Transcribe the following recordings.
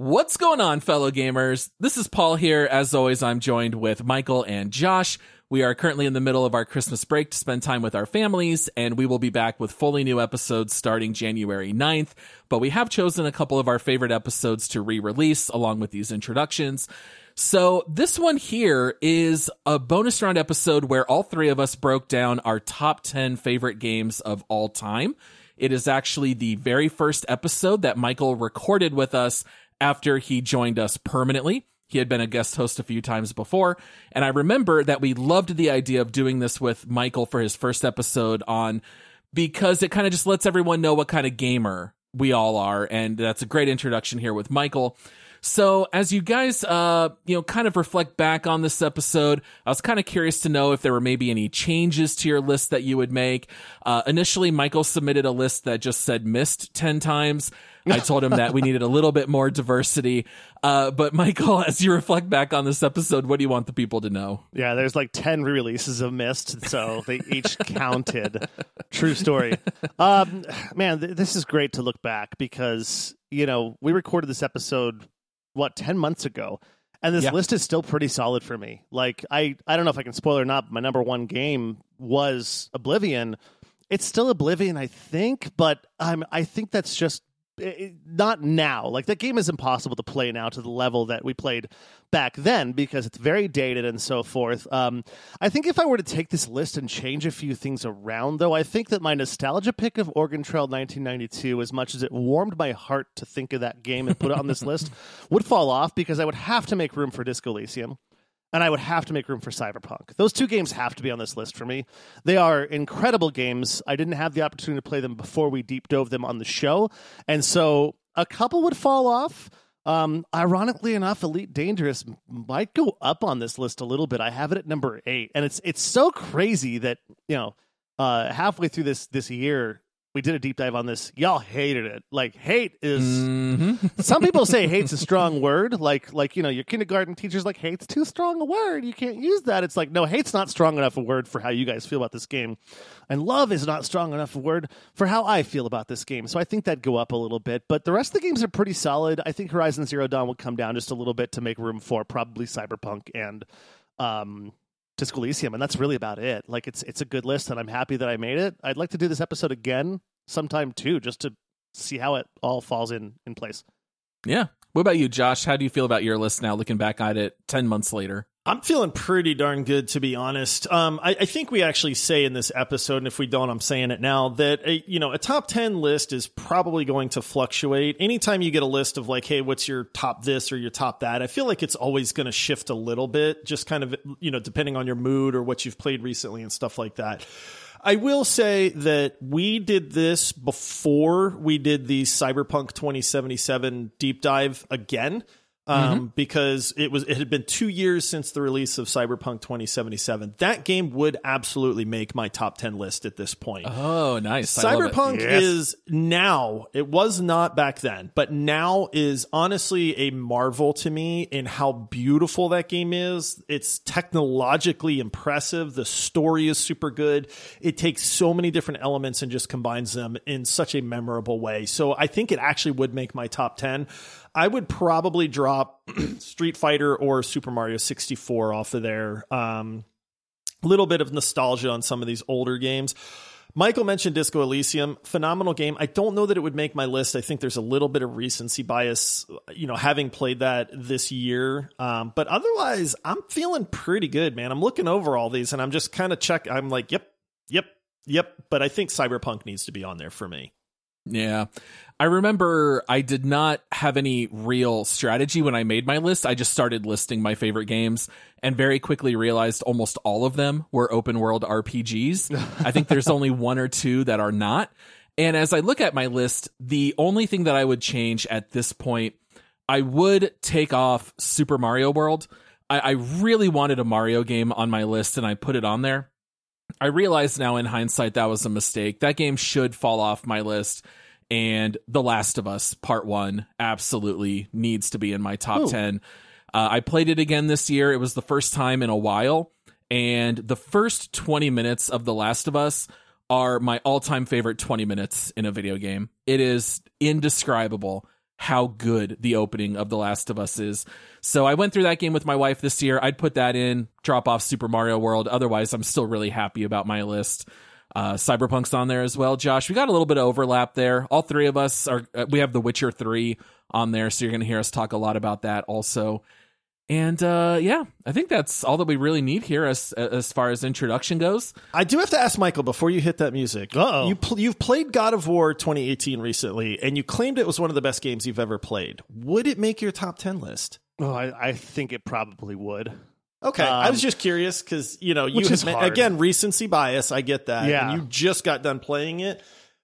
What's going on, fellow gamers? This is Paul here. As always, I'm joined with Michael and Josh. We are currently in the middle of our Christmas break to spend time with our families, and we will be back with fully new episodes starting January 9th. But we have chosen a couple of our favorite episodes to re release along with these introductions. So this one here is a bonus round episode where all three of us broke down our top 10 favorite games of all time. It is actually the very first episode that Michael recorded with us after he joined us permanently. He had been a guest host a few times before. And I remember that we loved the idea of doing this with Michael for his first episode on because it kind of just lets everyone know what kind of gamer we all are. And that's a great introduction here with Michael. So as you guys, uh, you know, kind of reflect back on this episode, I was kind of curious to know if there were maybe any changes to your list that you would make. Uh, initially, Michael submitted a list that just said Myst 10 times. I told him that we needed a little bit more diversity. Uh, but Michael, as you reflect back on this episode, what do you want the people to know? Yeah, there's like 10 re-releases of Myst, so they each counted. True story. Um, man, th- this is great to look back because, you know, we recorded this episode what 10 months ago? And this Yeah. list is still pretty solid for me. Like i i don't know if i can spoil or not but my number one game was oblivion. It's still oblivion i think but um, i think that's just eh, not now. Like that game is impossible to play now to the level that we played back then because it's very dated and so forth. Um, i think if i were to take this list and change a few things around though i think that my nostalgia pick of oregon trail 1992 as much as it warmed my heart to think of that game and put it on this list would fall off because i would have to make room for disco elysium and I would have to make room for Cyberpunk. Those two games have to be on this list for me. They are incredible games. I didn't have the opportunity to play them before we deep dove them on the show, and so a couple would fall off. Um, ironically enough, Elite Dangerous might go up on this list a little bit. I have it at number eight, and it's it's so crazy that you know uh, halfway through this this year we did a deep dive on this. Y'all hated it. Like hate is Mm-hmm. some people say hate's a strong word. Like like you know your kindergarten teachers like hate's too strong a word. You can't use that. It's like no hate's not strong enough a word for how you guys feel about this game. And love is not strong enough a word for how i feel about this game. So i think that'd go up a little bit. But the rest of the games are pretty solid. I think horizon zero dawn will come down just a little bit to make room for probably cyberpunk and um Disco Elysium, and that's really about it. Like it's it's a good list, and I'm happy that I made it. I'd like to do this episode again sometime too, just to see how it all falls in in place. Yeah. What about you, Josh? How do you feel about your list now, looking back at it 10 months later? I'm feeling pretty darn good, to be honest. Um, I, I think we actually say in this episode, and if we don't, I'm saying it now, that a, you know a top ten list is probably going to fluctuate. Anytime you get a list of like, hey, what's your top this or your top that, I feel like it's always going to shift a little bit, just kind of you know depending on your mood or what you've played recently and stuff like that. I will say that we did this before we did the Cyberpunk 2077 deep dive again. Um, because it was it had been two years since the release of Cyberpunk 2077. That game would absolutely make my top 10 list at this point. Oh, nice. I love it. Cyberpunk Yes. is now, it was not back then, but now is honestly a marvel to me in how beautiful that game is. It's technologically impressive. The story is super good. It takes so many different elements and just combines them in such a memorable way. So I think it actually would make my top 10. I would probably drop Street Fighter or Super Mario 64 off of there. Um, little bit of nostalgia on some of these older games. Michael mentioned Disco Elysium, phenomenal game. I don't know that it would make my list. I think there's a little bit of recency bias, you know, having played that this year. Um, but otherwise, I'm feeling pretty good, man. I'm looking over all these and I'm just kind of check. I'm like, yep, yep, yep. But I think Cyberpunk needs to be on there for me. Yeah. I remember I did not have any real strategy when I made my list. I just started listing my favorite games and very quickly realized almost all of them were open world RPGs. I think there's only one or two that are not. And as I look at my list, the only thing that I would change at this point I would take off Super Mario World. I, I really wanted a Mario game on my list and I put it on there. I realize now in hindsight that was a mistake. That game should fall off my list. And The Last of Us Part 1 absolutely needs to be in my top Ooh. 10. Uh, I played it again this year. It was the first time in a while. And the first 20 minutes of The Last of Us are my all time favorite 20 minutes in a video game. It is indescribable how good the opening of The Last of Us is. So I went through that game with my wife this year. I'd put that in, drop off Super Mario World. Otherwise, I'm still really happy about my list. Uh, Cyberpunk's on there as well. Josh, we got a little bit of overlap there. All three of us are, uh, we have The Witcher 3 on there. So you're going to hear us talk a lot about that also. And uh, yeah, I think that's all that we really need here as as far as introduction goes. I do have to ask Michael before you hit that music. Uh-oh. You pl- you've played God of War 2018 recently, and you claimed it was one of the best games you've ever played. Would it make your top 10 list? Oh, I, I think it probably would. Okay, I Um, was just curious because you know you is again recency bias. I get that. Yeah. and you just got done playing it,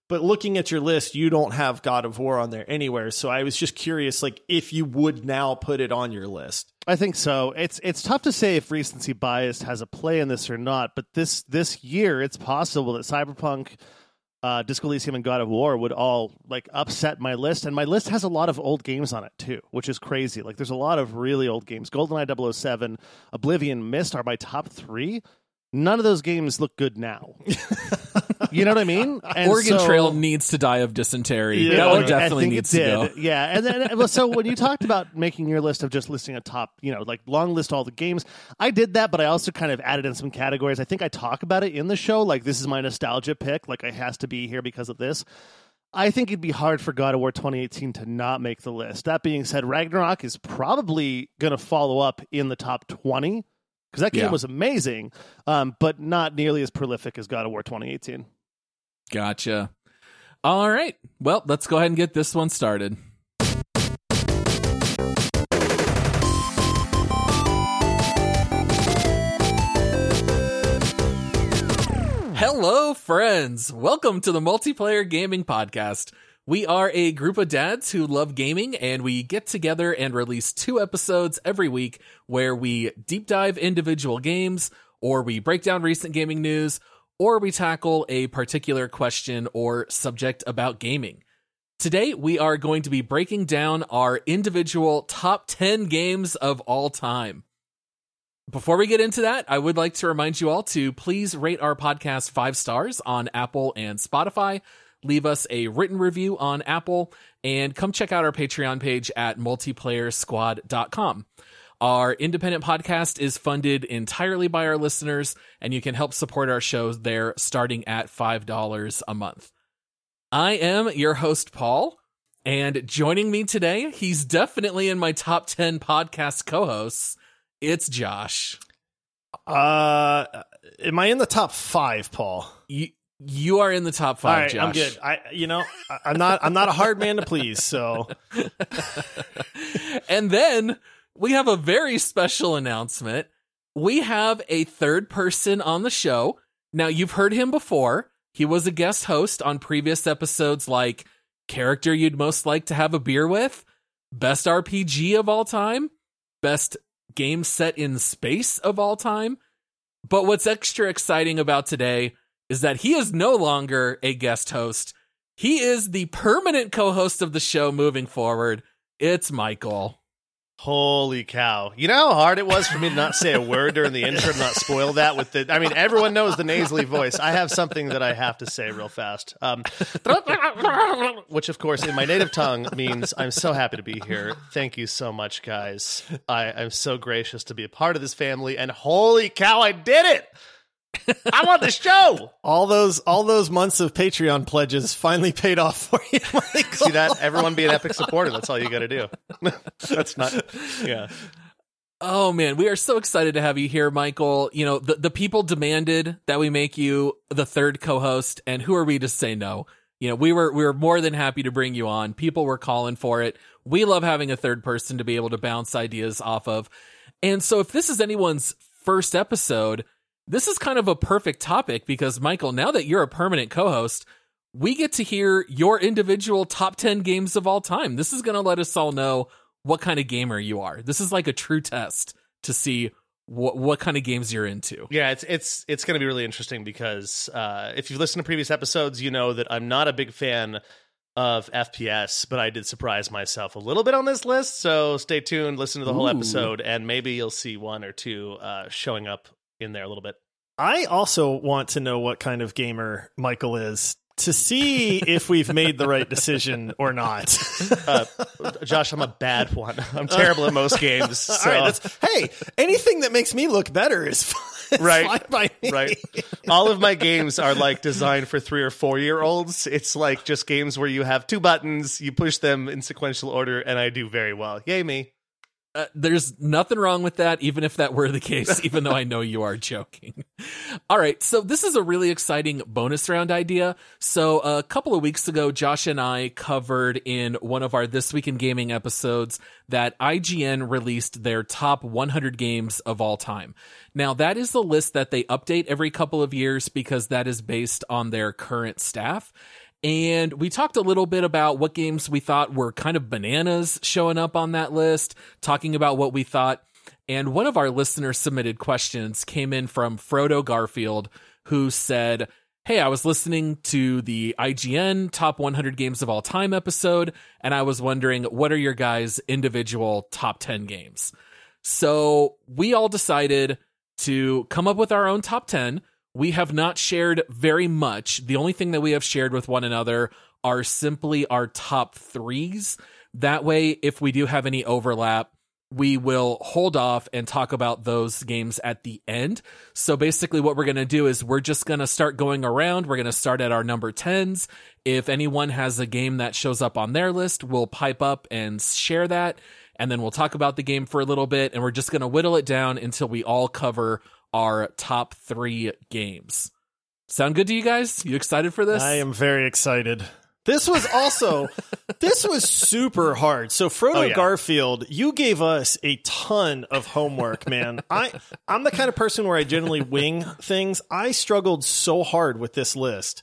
but looking at your list, you don't have God of War on there anywhere. So I was just curious, like if you would now put it on your list. I think so. It's it's tough to say if recency bias has a play in this or not, but this this year it's possible that Cyberpunk, uh, Disco Elysium, and God of War would all like upset my list, and my list has a lot of old games on it too, which is crazy. Like there's a lot of really old games. GoldenEye 007, Oblivion, Myst are my top three. None of those games look good now. you know what I mean? And Oregon so- Trail needs to die of dysentery. Yeah, that one definitely needs to go. Yeah, and then well, so when you talked about making your list of just listing a top, you know, like long list all the games, I did that, but I also kind of added in some categories. I think I talk about it in the show, like this is my nostalgia pick, like it has to be here because of this. I think it'd be hard for God of War 2018 to not make the list. That being said, Ragnarok is probably going to follow up in the top 20 because that game Yeah. was amazing, um, but not nearly as prolific as God of War 2018. Gotcha. All right. Well, let's go ahead and get this one started. Hello, friends. Welcome to the Multiplayer Gaming Podcast. We are a group of dads who love gaming, and we get together and release two episodes every week where we deep dive individual games, or we break down recent gaming news, or we tackle a particular question or subject about gaming. Today, we are going to be breaking down our individual top 10 games of all time. Before we get into that, I would like to remind you all to please rate our podcast five stars on Apple and Spotify. Leave us a written review on Apple and come check out our Patreon page at multiplayersquad.com. Our independent podcast is funded entirely by our listeners, and you can help support our shows there starting at $5 a month. I am your host, Paul, and joining me today, he's definitely in my top 10 podcast co hosts. It's Josh. Uh, am I in the top five, Paul? You, you are in the top five, right, Josh. I'm good. I, you know, I, I'm not. I'm not a hard man to please. So and then we have a very special announcement. We have a third person on the show. Now, you've heard him before. He was a guest host on previous episodes like Character You'd Most Like to Have a Beer With, Best RPG of All Time, Best Game Set in Space of All Time. But what's extra exciting about today is that he is no longer a guest host. He is the permanent co host of the show moving forward. It's Michael. Holy cow. You know how hard it was for me to not say a word during the intro and not spoil that with the I mean everyone knows the nasally voice. I have something that I have to say real fast. Um, which of course in my native tongue means I'm so happy to be here. Thank you so much guys. I I'm so gracious to be a part of this family and holy cow I did it. I'm on the show. all those all those months of Patreon pledges finally paid off for you, Michael. See that? Everyone be an epic supporter. That's all you got to do. That's not yeah. Oh man, we are so excited to have you here, Michael. You know, the, the people demanded that we make you the third co-host, and who are we to say no? You know, we were we were more than happy to bring you on. People were calling for it. We love having a third person to be able to bounce ideas off of. And so if this is anyone's first episode, this is kind of a perfect topic because Michael, now that you're a permanent co-host, we get to hear your individual top 10 games of all time. This is going to let us all know what kind of gamer you are. This is like a true test to see what what kind of games you're into. Yeah, it's it's it's going to be really interesting because uh, if you've listened to previous episodes, you know that I'm not a big fan of FPS, but I did surprise myself a little bit on this list. So stay tuned, listen to the whole Ooh. episode, and maybe you'll see one or two uh, showing up in there a little bit. I also want to know what kind of gamer Michael is to see if we've made the right decision or not. Uh, Josh, I'm a bad one. I'm terrible at most games. So. Right, hey, anything that makes me look better is fine, Right. fine right? All of my games are like designed for three or four year olds. It's like just games where you have two buttons, you push them in sequential order, and I do very well. Yay me! Uh, there's nothing wrong with that, even if that were the case, even though I know you are joking. All right, so this is a really exciting bonus round idea. So a couple of weeks ago, Josh and I covered in one of our This Week in Gaming episodes that IGN released their top 100 games of all time. Now, that is the list that they update every couple of years because that is based on their current staff. And we talked a little bit about what games we thought were kind of bananas showing up on that list, talking about what we thought. And one of our listener submitted questions came in from Frodo Garfield, who said, Hey, I was listening to the IGN top 100 games of all time episode, and I was wondering, what are your guys' individual top 10 games? So we all decided to come up with our own top 10. We have not shared very much. The only thing that we have shared with one another are simply our top threes. That way, if we do have any overlap, we will hold off and talk about those games at the end. So basically, what we're going to do is we're just going to start going around. We're going to start at our number 10s. If anyone has a game that shows up on their list, we'll pipe up and share that. And then we'll talk about the game for a little bit. And we're just going to whittle it down until we all cover our top three games. Sound good to you guys? You excited for this? I am very excited. This was also this was super hard. So Frodo Oh, yeah. Garfield, you gave us a ton of homework, man. I I'm the kind of person where I generally wing things. I struggled so hard with this list.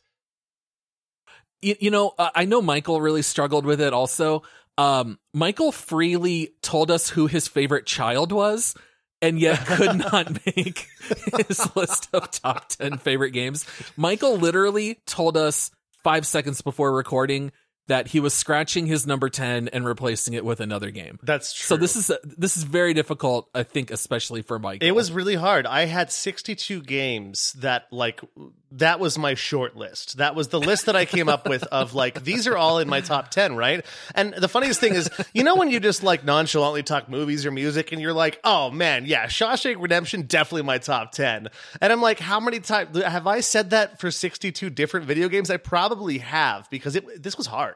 you, you know, uh, I know Michael really struggled with it also. Um, Michael freely told us who his favorite child was and yet could not make his list of top 10 favorite games. Michael literally told us five seconds before recording that he was scratching his number 10 and replacing it with another game. That's true. So this is this is very difficult, I think, especially for Michael. It was really hard. I had 62 games that like that was my short list. That was the list that I came up with of like these are all in my top 10, right? And the funniest thing is, you know when you just like nonchalantly talk movies or music and you're like, "Oh man, yeah, Shawshank Redemption definitely my top 10." And I'm like, "How many times have I said that for 62 different video games?" I probably have because it this was hard.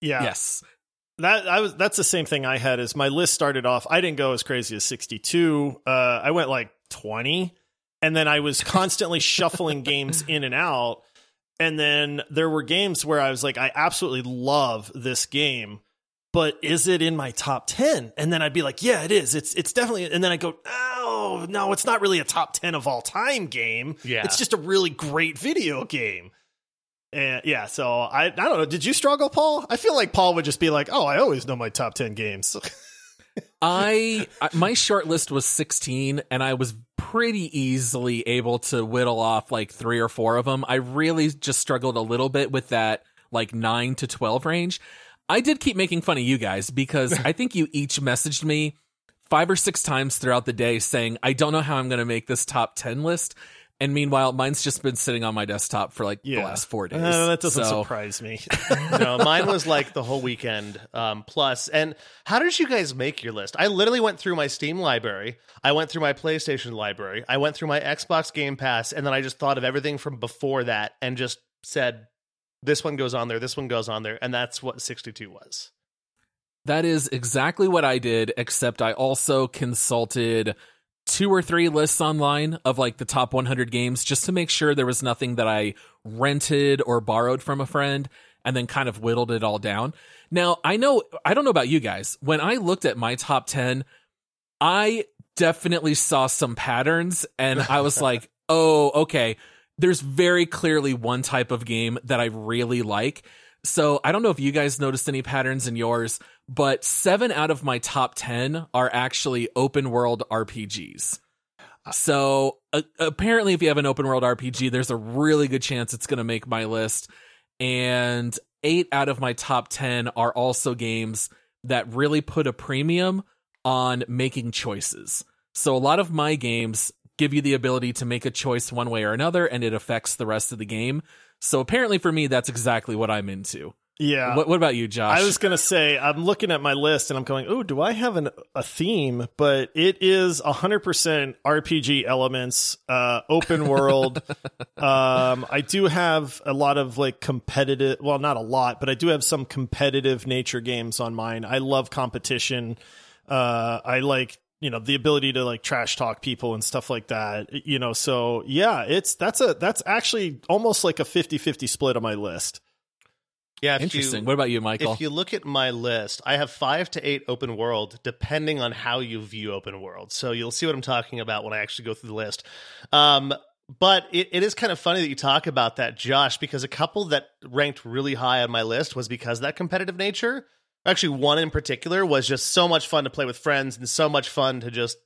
Yeah. yes. That I was that's the same thing I had as my list started off. I didn't go as crazy as 62. Uh I went like 20 and then I was constantly shuffling games in and out. And then there were games where I was like I absolutely love this game, but is it in my top 10? And then I'd be like, yeah, it is. It's it's definitely and then I go, "Oh, no, it's not really a top 10 of all time game. Yeah. It's just a really great video game." And yeah, so I I don't know. Did you struggle, Paul? I feel like Paul would just be like, "Oh, I always know my top ten games." I my short list was 16 and I was pretty easily able to whittle off like 3 or 4 of them. I really just struggled a little bit with that like 9 to 12 range. I did keep making fun of you guys because I think you each messaged me 5 or 6 times throughout the day saying, "I don't know how I'm going to make this top 10 list." And meanwhile, mine's just been sitting on my desktop for like the last 4 days. Uh, that doesn't So- surprise me. no, mine was like the whole weekend um, plus. And how did you guys make your list? I literally went through my Steam library, I went through my PlayStation library, I went through my Xbox Game Pass, and then I just thought of everything from before that and just said, "This one goes on there, this one goes on there," and that's what sixty-two was. That is exactly what I did, except I also consulted two or three lists online of like the top 100 games just to make sure there was nothing that I rented or borrowed from a friend and then kind of whittled it all down. Now, I know, I don't know about you guys. When I looked at my top 10, I definitely saw some patterns and I was like, oh, okay. There's very clearly one type of game that I really like. So I don't know if you guys noticed any patterns in yours, but seven out of my top 10 are actually open world RPGs. So uh, apparently, if you have an open world RPG, there's a really good chance it's going to make my list. And eight out of my top 10 are also games that really put a premium on making choices. So a lot of my games give you the ability to make a choice one way or another, and it affects the rest of the game. So apparently, for me, that's exactly what I'm into. Yeah. What, what about you, Josh? I was going to say, I'm looking at my list and I'm going, oh, do I have an, a theme? But it is 100% RPG elements, uh, open world. um, I do have a lot of like competitive, well, not a lot, but I do have some competitive nature games on mine. I love competition. Uh, I like, you know, the ability to like trash talk people and stuff like that, you know, so yeah, it's, that's a, that's actually almost like a 50 50 split on my list. Yeah, Interesting. You, what about you, Michael? If you look at my list, I have five to eight open world, depending on how you view open world. So you'll see what I'm talking about when I actually go through the list. Um, but it, it is kind of funny that you talk about that, Josh, because a couple that ranked really high on my list was because that competitive nature. Actually, one in particular was just so much fun to play with friends and so much fun to just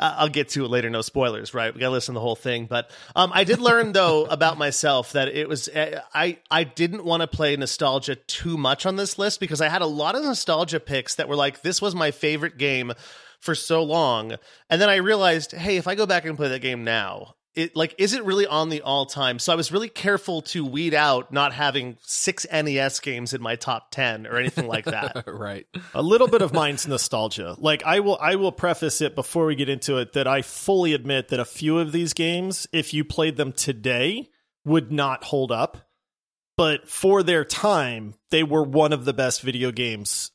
I'll get to it later. No spoilers, right? We got to listen to the whole thing. But um, I did learn though about myself that it was eh, I I didn't want to play nostalgia too much on this list because I had a lot of nostalgia picks that were like this was my favorite game for so long, and then I realized, hey, if I go back and play that game now, it like is it really on the all time? So I was really careful to weed out not having six NES games in my top ten or anything like that. right. A little bit of mine's nostalgia. Like I will I will preface it before we get into it that I fully admit that a few of these games, if you played them today, would not hold up. But for their time, they were one of the best video games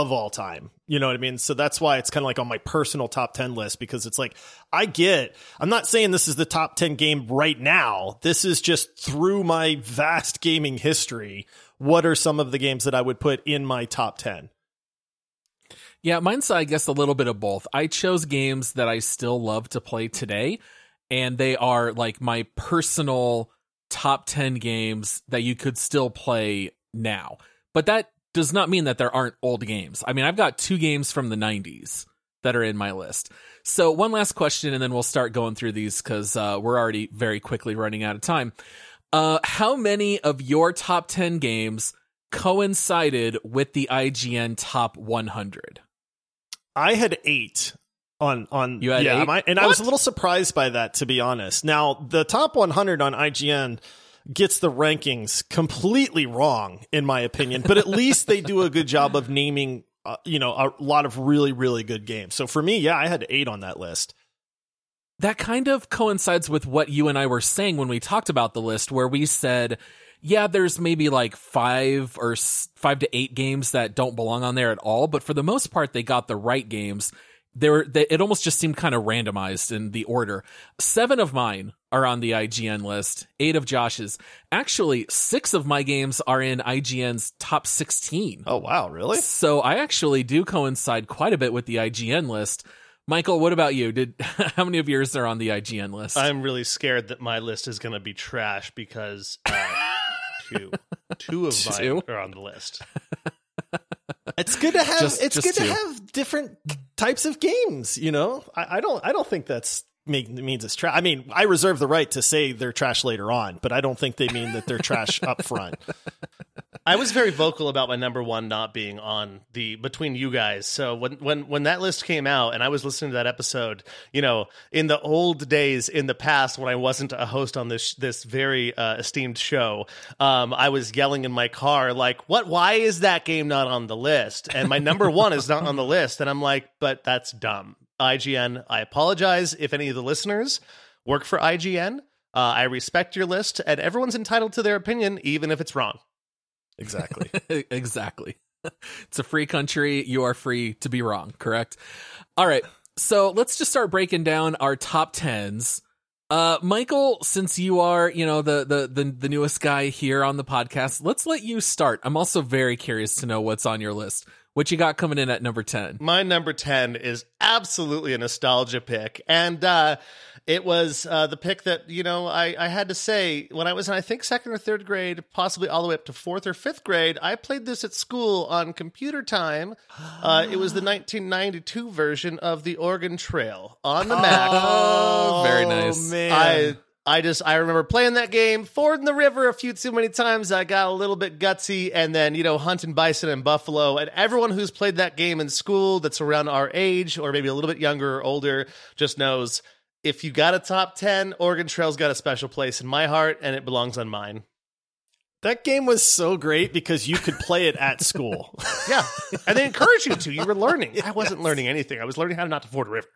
of all time. You know what I mean? So that's why it's kind of like on my personal top 10 list because it's like, I get, I'm not saying this is the top 10 game right now. This is just through my vast gaming history. What are some of the games that I would put in my top 10? Yeah, mine's, I guess, a little bit of both. I chose games that I still love to play today, and they are like my personal top 10 games that you could still play now. But that does not mean that there aren't old games. I mean, I've got two games from the 90s that are in my list. So, one last question, and then we'll start going through these because uh, we're already very quickly running out of time. Uh, how many of your top 10 games coincided with the IGN top 100? I had eight on on yeah? My, and what? I was a little surprised by that to be honest. Now, the top 100 on IGN gets the rankings completely wrong in my opinion but at least they do a good job of naming uh, you know a lot of really really good games. So for me yeah i had eight on that list. That kind of coincides with what you and i were saying when we talked about the list where we said yeah there's maybe like five or five to eight games that don't belong on there at all but for the most part they got the right games. There it almost just seemed kind of randomized in the order. Seven of mine are on the IGN list, eight of Josh's. Actually, six of my games are in IGN's top 16. Oh, wow, really? So I actually do coincide quite a bit with the IGN list. Michael, what about you? Did how many of yours are on the IGN list? I'm really scared that my list is going to be trash because uh, two, two of Two? mine are on the list. it's good to have Just- it's just good two. to have different types of games you know i, I don't i don't think that's means it's trash i mean i reserve the right to say they're trash later on but i don't think they mean that they're trash up front I was very vocal about my number one not being on the between you guys. So when when when that list came out and I was listening to that episode, you know, in the old days in the past when I wasn't a host on this this very uh, esteemed show, um, I was yelling in my car like, "What? Why is that game not on the list?" And my number one is not on the list, and I'm like, "But that's dumb." IGN, I apologize if any of the listeners work for IGN. Uh, I respect your list, and everyone's entitled to their opinion, even if it's wrong. exactly exactly. It's a free country. You are free to be wrong, correct? All right. So let's just start breaking down our top tens. Uh, Michael, since you are, you know, the, the, the, the newest guy here on the podcast, let's let you start. I'm also very curious to know what's on your list. What you got coming in at number 10? My number 10 is absolutely a nostalgia pick. And uh, it was uh, the pick that, you know, I, I had to say when I was in, I think, second or third grade, possibly all the way up to fourth or fifth grade, I played this at school on computer time. Uh, it was the 1992 version of the Oregon Trail on the Mac. Oh, very nice. man. I I just I remember playing that game, fording the river a few too many times. I got a little bit gutsy, and then you know hunting bison and buffalo. And everyone who's played that game in school that's around our age or maybe a little bit younger or older just knows if you got a top ten, Oregon Trail's got a special place in my heart, and it belongs on mine. That game was so great because you could play it at school. Yeah, and they encourage you to. You were learning. I wasn't learning anything. I was learning how not to ford a river.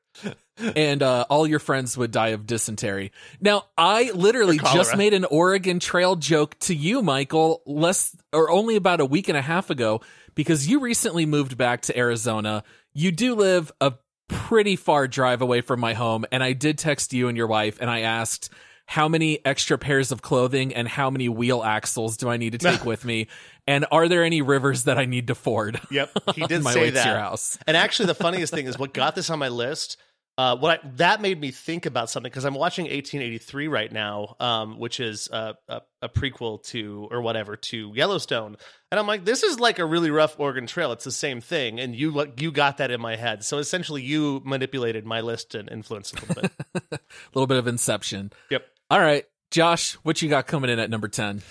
and uh, all your friends would die of dysentery. Now, I literally just made an Oregon Trail joke to you, Michael, less or only about a week and a half ago, because you recently moved back to Arizona. You do live a pretty far drive away from my home, and I did text you and your wife, and I asked. How many extra pairs of clothing and how many wheel axles do I need to take with me? And are there any rivers that I need to ford? Yep, he did my say way that. to your house. And actually, the funniest thing is what got this on my list. Uh, what I, that made me think about something because I'm watching 1883 right now, um, which is a, a, a prequel to or whatever to Yellowstone, and I'm like, this is like a really rough Oregon Trail. It's the same thing, and you you got that in my head. So essentially, you manipulated my list and influenced a little bit. A little bit of inception. yep. All right, Josh, what you got coming in at number 10?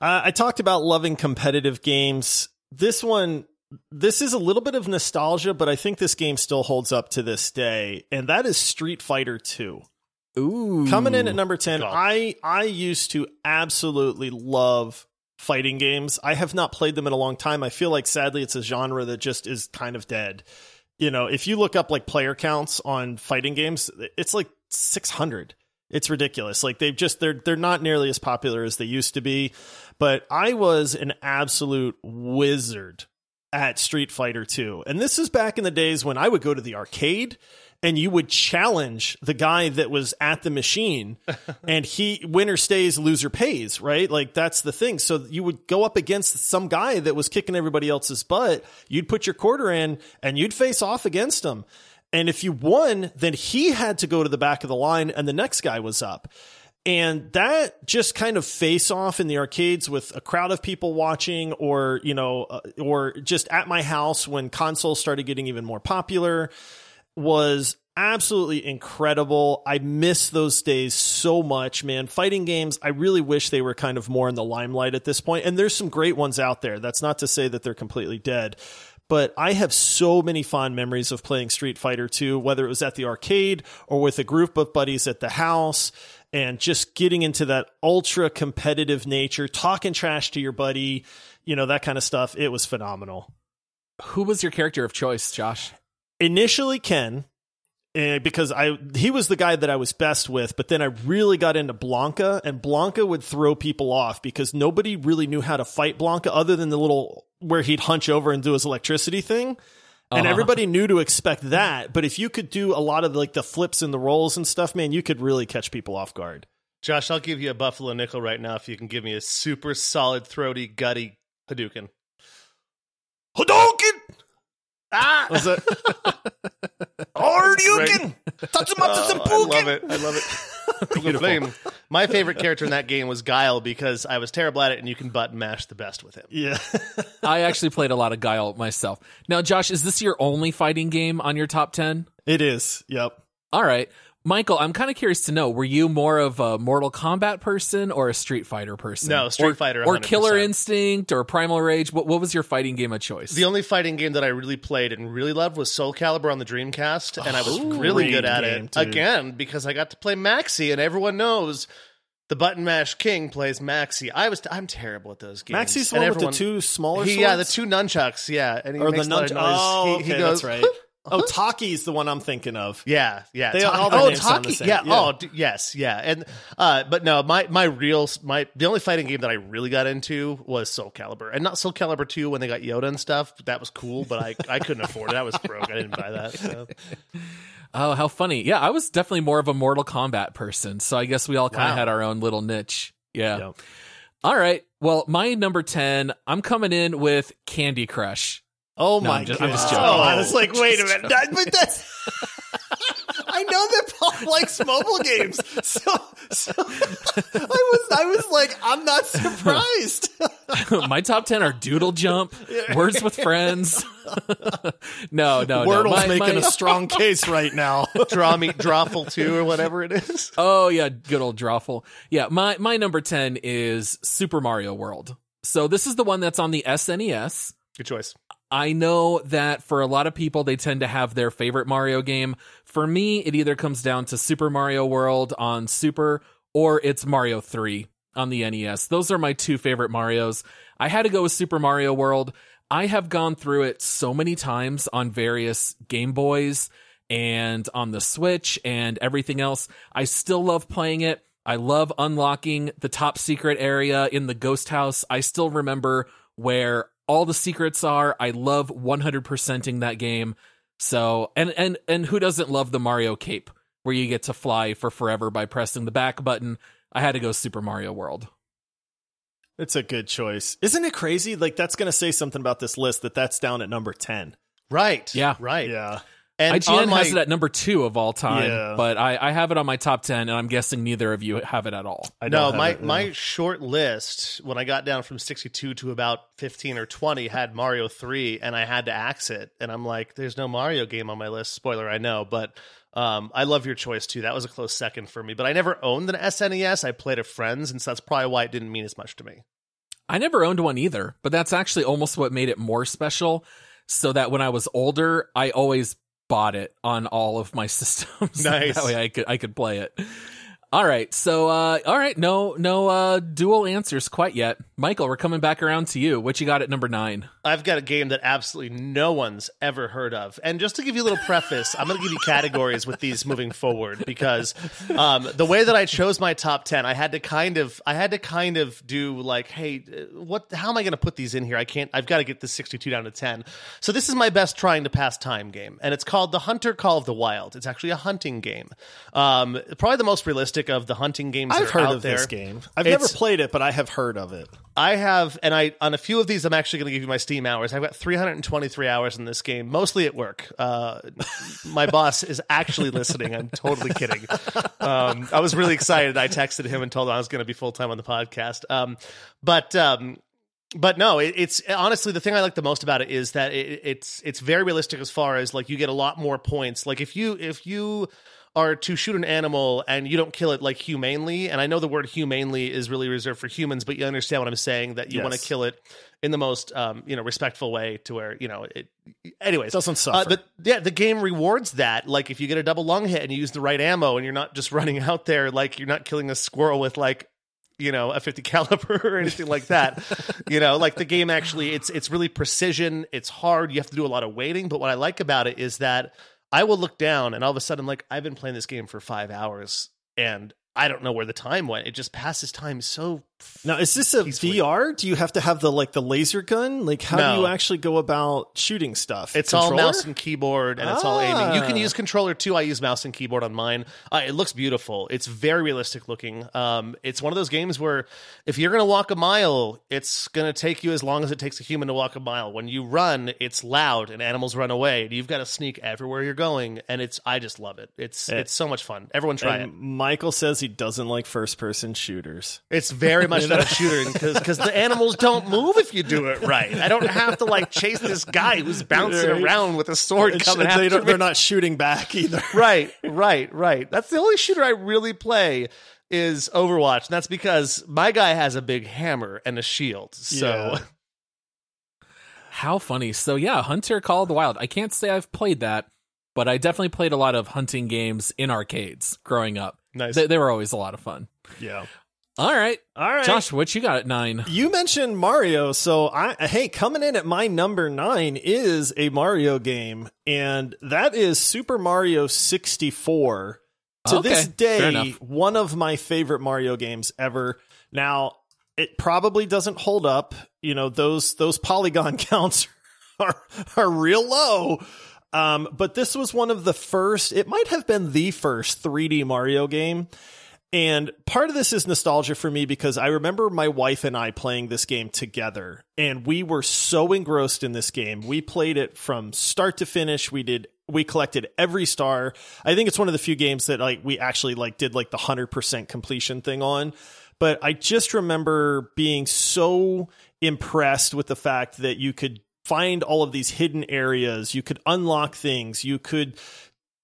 Uh, I talked about loving competitive games. This one, this is a little bit of nostalgia, but I think this game still holds up to this day, and that is Street Fighter 2. Ooh. Coming in at number 10, God. I I used to absolutely love fighting games. I have not played them in a long time. I feel like sadly it's a genre that just is kind of dead. You know, if you look up like player counts on fighting games, it's like 600. It's ridiculous. Like they've just they're they're not nearly as popular as they used to be. But I was an absolute wizard at Street Fighter 2. And this is back in the days when I would go to the arcade and you would challenge the guy that was at the machine and he winner stays loser pays right like that's the thing so you would go up against some guy that was kicking everybody else's butt you'd put your quarter in and you'd face off against him and if you won then he had to go to the back of the line and the next guy was up and that just kind of face off in the arcades with a crowd of people watching or you know uh, or just at my house when consoles started getting even more popular was absolutely incredible. I miss those days so much, man. Fighting games, I really wish they were kind of more in the limelight at this point. And there's some great ones out there. That's not to say that they're completely dead. But I have so many fond memories of playing Street Fighter 2, whether it was at the arcade or with a group of buddies at the house, and just getting into that ultra competitive nature, talking trash to your buddy, you know, that kind of stuff. It was phenomenal Who was your character of choice, Josh? initially Ken uh, because I he was the guy that I was best with, but then I really got into Blanka, and Blanka would throw people off because nobody really knew how to fight Blanka other than the little where he'd hunch over and do his electricity thing. And Uh-huh. everybody knew to expect that, but if you could do a lot of like the flips and the rolls and stuff, man, you could really catch people off guard. Josh, I'll give you a buffalo nickel right now if you can give me a super solid, throaty, gutty Hadouken. Hadouken! Ah, Was it? Hadouken! Tatsumatsu Oh, I love it. I love it. Beautiful. Flame. My favorite character in that game was Guile because I was terrible at it, and you can button mash the best with him. Yeah. I actually played a lot of Guile myself. Now, Josh, is this your only fighting game on your top 10? it is. Yep. All right. Michael, I'm kind of curious to know, were you more of a Mortal Kombat person or a Street Fighter person? No, Street Or- Fighter, Or Killer Instinct or Primal Rage? What, what was your fighting game of choice? The only fighting game that I really played and really loved was Soul Calibur on the Dreamcast, and I was Oh, really good at game, it dude. again because I got to play Maxi, and everyone knows the button mash king plays Maxi. I was I'm terrible at those games. Maxi's the And one with the two smaller He, yeah, the two nunchucks. Yeah, and he or the makes a lot of noise. Oh, he, okay, he goes, that's right. Oh, Taki's the one I'm thinking of. Yeah, yeah. They- Taki- all their oh, names sound the Taki. same. Yeah. Yeah. Oh, d- yes. Yeah. And uh, but no, my my real my the only fighting game that I really got into was Soul Calibur, and not Soul Calibur two when they got Yoda and stuff. That was cool, but I I couldn't afford it. I was broke. I didn't buy that. So. oh, how funny. Yeah, I was definitely more of a Mortal Kombat person. So I guess we all kind of Wow. had our own little niche. Yeah. Yep. All right. Well, my number 10, I'm coming in with Candy Crush. Oh No, my I'm just- god! I'm just joking. Oh, I was like, wait a minute, That- but that's. I know that Paul likes mobile games, so, so I was I was like, I'm not surprised. my top 10 are Doodle Jump, Words with Friends. no, no, no. Wordle's My- making my- a strong case right now. Draw me Drawful 2 or whatever it is. Oh yeah, good old Drawful. Yeah, my my number 10 is Super Mario World. So this is the one that's on the SNES. Good choice. I know that for a lot of people, they tend to have their favorite Mario game. For me, it either comes down to Super Mario World on Super or it's Mario 3 on the NES. Those are my two favorite Marios. I had to go with Super Mario World. I have gone through it so many times on various Game Boys and on the Switch and everything else. I still love playing it. I love unlocking the top secret area in the ghost house. I still remember where all the secrets are. I love 100%ing that game. So, and and and who doesn't love the Mario cape where you get to fly for forever by pressing the back button? I had to go Super Mario World. It's a good choice. Isn't it crazy? Like that's going to say something about this list that that's down at number 10. Right. Yeah. Right. Yeah. And IGN on my, has it at number two of all time, Yeah. but I, I have it on my top 10, and I'm guessing neither of you have it at all. I no, my it, no. my short list when I got down from 62 to about 15 or 20 had Mario 3 and I had to axe it and I'm like there's no Mario game on my list spoiler I know but um, I love your choice too that was a close second for me but I never owned an SNES I played a friends and so that's probably why it didn't mean as much to me I never owned one either, but that's actually almost what made it more special. So that when I was older, I always bought it on all of my systems. Nice. that way I could I could play it. All right. So uh all right, no no uh dual answers quite yet. Michael, we're coming back around to you. What you got at number 9? I've got a game that absolutely no one's ever heard of. And just to give you a little preface, I'm going to give you categories with these moving forward because um, the way that I chose my top 10, I had to kind of I had to kind of do like, hey, what how am I going to put these in here? I can't I've got to get this 62 down to 10. So this is my best trying to pass time game and it's called The Hunter Call of the Wild. It's actually a hunting game. Um, probably the most realistic of the hunting games that I've heard out of there. this game. I've It's- never played it, but I have heard of it. I have, and I on a few of these, I'm actually going to give you my Steam hours. I've got 323 hours in this game, mostly at work. Uh, my boss is actually listening. I'm totally kidding. Um, I was really excited. I texted him and told him I was going to be full time on the podcast. Um, but um, but no, it, it's honestly the thing I like the most about it is that it, it's it's very realistic as far as like you get a lot more points. Like if you if you are to shoot an animal and you don't kill it like humanely, and I know the word humanely is really reserved for humans, but you understand what I'm saying that you want to kill it in the most um, you know respectful way to where you know it. Anyways, Doesn't uh, suffer. but yeah, the game rewards that. Like if you get a double lung hit and you use the right ammo, and you're not just running out there like you're not killing a squirrel with like you know a 50 caliber or anything like that you know like the game actually it's it's really precision it's hard you have to do a lot of waiting but what i like about it is that i will look down and all of a sudden like i've been playing this game for five hours and i don't know where the time went. It just passes time so Now, is this a. VR? Do you have to have the like the laser gun? Like, how do you actually go about shooting stuff? It's all mouse and keyboard, and it's all aiming. You can Ah. use controller too. I use mouse and keyboard on mine. Uh, it looks beautiful. It's very realistic looking. Um, it's one of those games where if you're going to walk a mile, it's going to take you as long as it takes a human to walk a mile. When you run, it's loud and animals run away. You've got to sneak everywhere you're going, and it's. I just love it. It's Eh. it's so much fun. Everyone try it. Michael says he doesn't like first person shooters. It's very much not a shooter because the animals don't move if you do it right. I don't have to like chase this guy who's bouncing Right. around with a sword It's- coming they after me. They're not shooting back either. right, right, right. That's the only shooter I really play is Overwatch, and that's because my guy has a big hammer and a shield. So Yeah. How funny. So yeah, Hunter Call of the Wild. I can't say I've played that, but I definitely played a lot of hunting games in arcades growing up. nice. They, they were always a lot of fun. Yeah. All right. All right. Josh, what you got at nine? You mentioned Mario, so I hey, coming in at my number nine is a Mario game, and that is Super Mario 64. To Okay, this day, one of my favorite Mario games ever. Now, it probably doesn't hold up. You know, those those polygon counts are are real low. Um, but this was one of the first, it might have been the first 3D Mario game. And part of this is nostalgia for me because I remember my wife and I playing this game together and we were so engrossed in this game. We played it from start to finish. We did we collected every star. I think it's one of the few games that like we actually like did like the 100% completion thing on. But I just remember being so impressed with the fact that you could find all of these hidden areas, you could unlock things, you could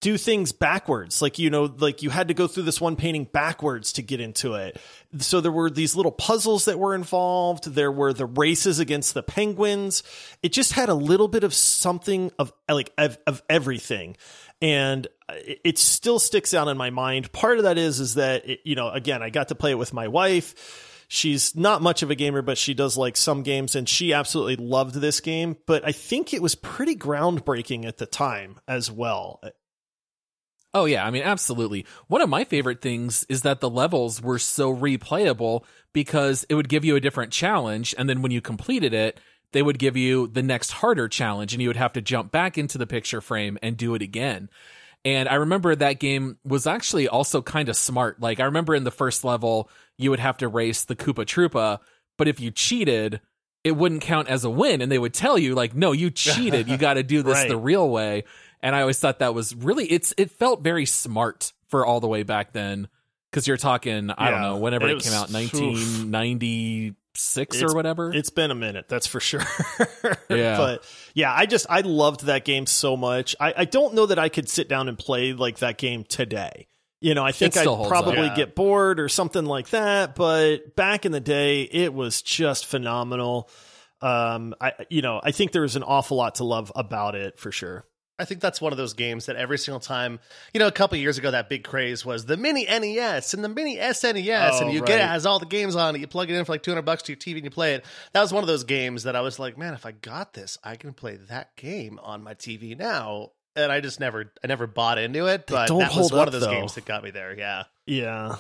do things backwards. Like, you know, like you had to go through this one painting backwards to get into it. So there were these little puzzles that were involved. There were the races against the penguins. It just had a little bit of something of like of, of everything. And it still sticks out in my mind. Part of that is, is that, it, you know, again, I got to play it with my wife she's not much of a gamer, but she does like some games, and she absolutely loved this game. But I think it was pretty groundbreaking at the time as well. Oh yeah, I mean absolutely. One of my favorite things is that the levels were so replayable because it would give you a different challenge and then when you completed it, they would give you the next harder challenge and you would have to jump back into the picture frame and do it again. And I remember that game was actually also kind of smart. Like I remember in the first level, you would have to race the Koopa Troopa, but if you cheated, it wouldn't count as a win and they would tell you like no you cheated you got to do this right. the real way and I always thought that was really it's it felt very smart for all the way back then because you're talking I yeah, don't know whenever it, it came out 1996 or whatever. It's been a minute, that's for sure. yeah, but yeah, I just I loved that game so much. I I don't know that I could sit down and play like that game today. You know, I think I'd probably yeah. get bored or something like that. But back in the day, it was just phenomenal. Um, I you know I think there's an awful lot to love about it for sure. I think that's one of those games that every single time, you know, a couple years ago, that big craze was the mini NES and the mini SNES, oh, and you right. get it has all the games on it. You plug it in for like two hundred bucks to your TV and you play it. That was one of those games that I was like, man, if I got this, I can play that game on my TV now. And I just never, I never bought into it, but that was one up, of those though. games that got me there. Yeah, yeah.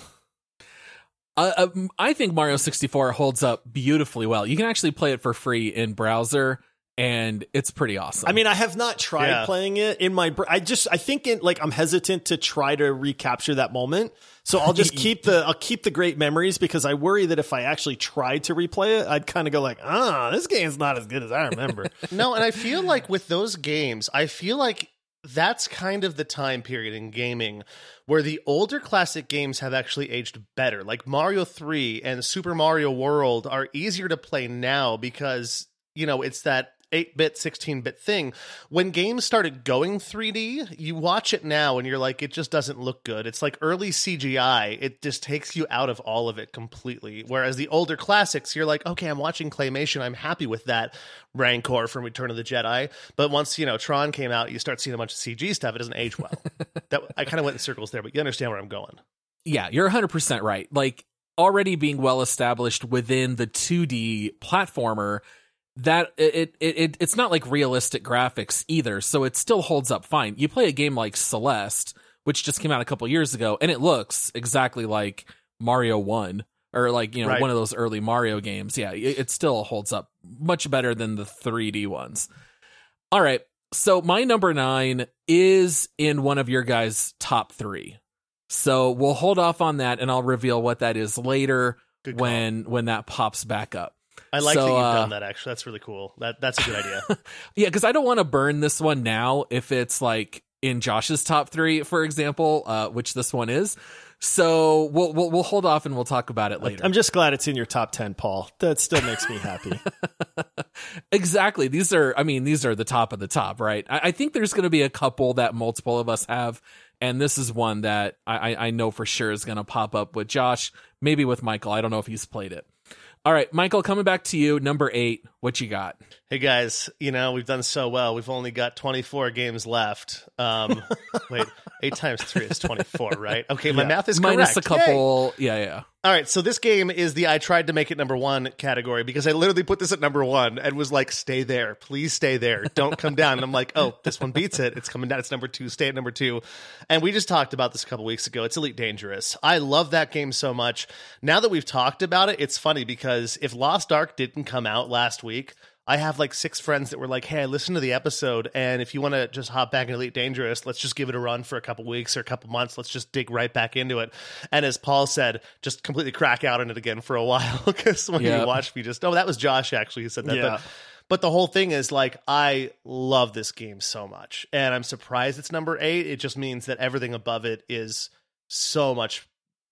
Uh, um, I think Mario 64 holds up beautifully well. You can actually play it for free in browser and it's pretty awesome. I mean, I have not tried yeah. playing it in my. I just I think it, like I'm hesitant to try to recapture that moment. So I'll just keep the I'll keep the great memories because I worry that if I actually tried to replay it, I'd kind of go like, ah, this game's not as good as I remember. no, and I feel like with those games, I feel like that's kind of the time period in gaming where the older classic games have actually aged better. Like Mario 3 and Super Mario World are easier to play now because, you know, it's that 8 bit, 16 bit thing. When games started going 3D, you watch it now and you're like, it just doesn't look good. It's like early CGI, it just takes you out of all of it completely. Whereas the older classics, you're like, okay, I'm watching Claymation, I'm happy with that. Rancor from Return of the Jedi. But once, you know, Tron came out, you start seeing a bunch of CG stuff, it doesn't age well. that I kind of went in circles there, but you understand where I'm going. Yeah, you're 100% right. Like, already being well established within the 2D platformer that it, it it it's not like realistic graphics either, so it still holds up fine. You play a game like Celeste, which just came out a couple years ago, and it looks exactly like Mario One or like you know right. one of those early Mario games. Yeah, it, it still holds up much better than the 3D ones. All right, so my number nine is in one of your guys' top three. So we'll hold off on that, and I'll reveal what that is later when when that pops back up. I like so, that you've uh, done that. Actually, that's really cool. That that's a good idea. yeah, because I don't want to burn this one now if it's like in Josh's top three, for example, uh, which this one is. So we'll, we'll we'll hold off and we'll talk about it later. I'm just glad it's in your top ten, Paul. That still makes me happy. exactly. These are, I mean, these are the top of the top, right? I, I think there's going to be a couple that multiple of us have, and this is one that I, I know for sure is going to pop up with Josh, maybe with Michael. I don't know if he's played it. All right, Michael, coming back to you, number eight. What you got? Hey guys, you know we've done so well. We've only got 24 games left. Um, wait, eight times three is 24, right? Okay, my yeah. math is minus correct. a couple. Yay. Yeah, yeah. All right, so this game is the I tried to make it number one category because I literally put this at number one and was like, stay there. Please stay there. Don't come down. And I'm like, oh, this one beats it. It's coming down. It's number two. Stay at number two. And we just talked about this a couple weeks ago. It's Elite Dangerous. I love that game so much. Now that we've talked about it, it's funny because if Lost Ark didn't come out last week, I have like six friends that were like, "Hey, I listened to the episode, and if you want to just hop back in Elite Dangerous, let's just give it a run for a couple weeks or a couple months. Let's just dig right back into it." And as Paul said, just completely crack out on it again for a while because when Yep. you watch me, just oh, that was Josh actually who said that. Yeah. But but the whole thing is like I love this game so much, and I'm surprised it's number eight. It just means that everything above it is so much.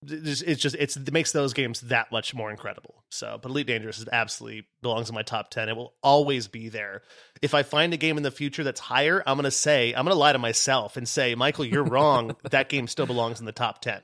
It's just it's, it makes those games that much more incredible. So, but Elite Dangerous is absolutely belongs in my top ten. It will always be there. If I find a game in the future that's higher, I'm gonna say I'm gonna lie to myself and say, Michael, you're wrong. that game still belongs in the top ten.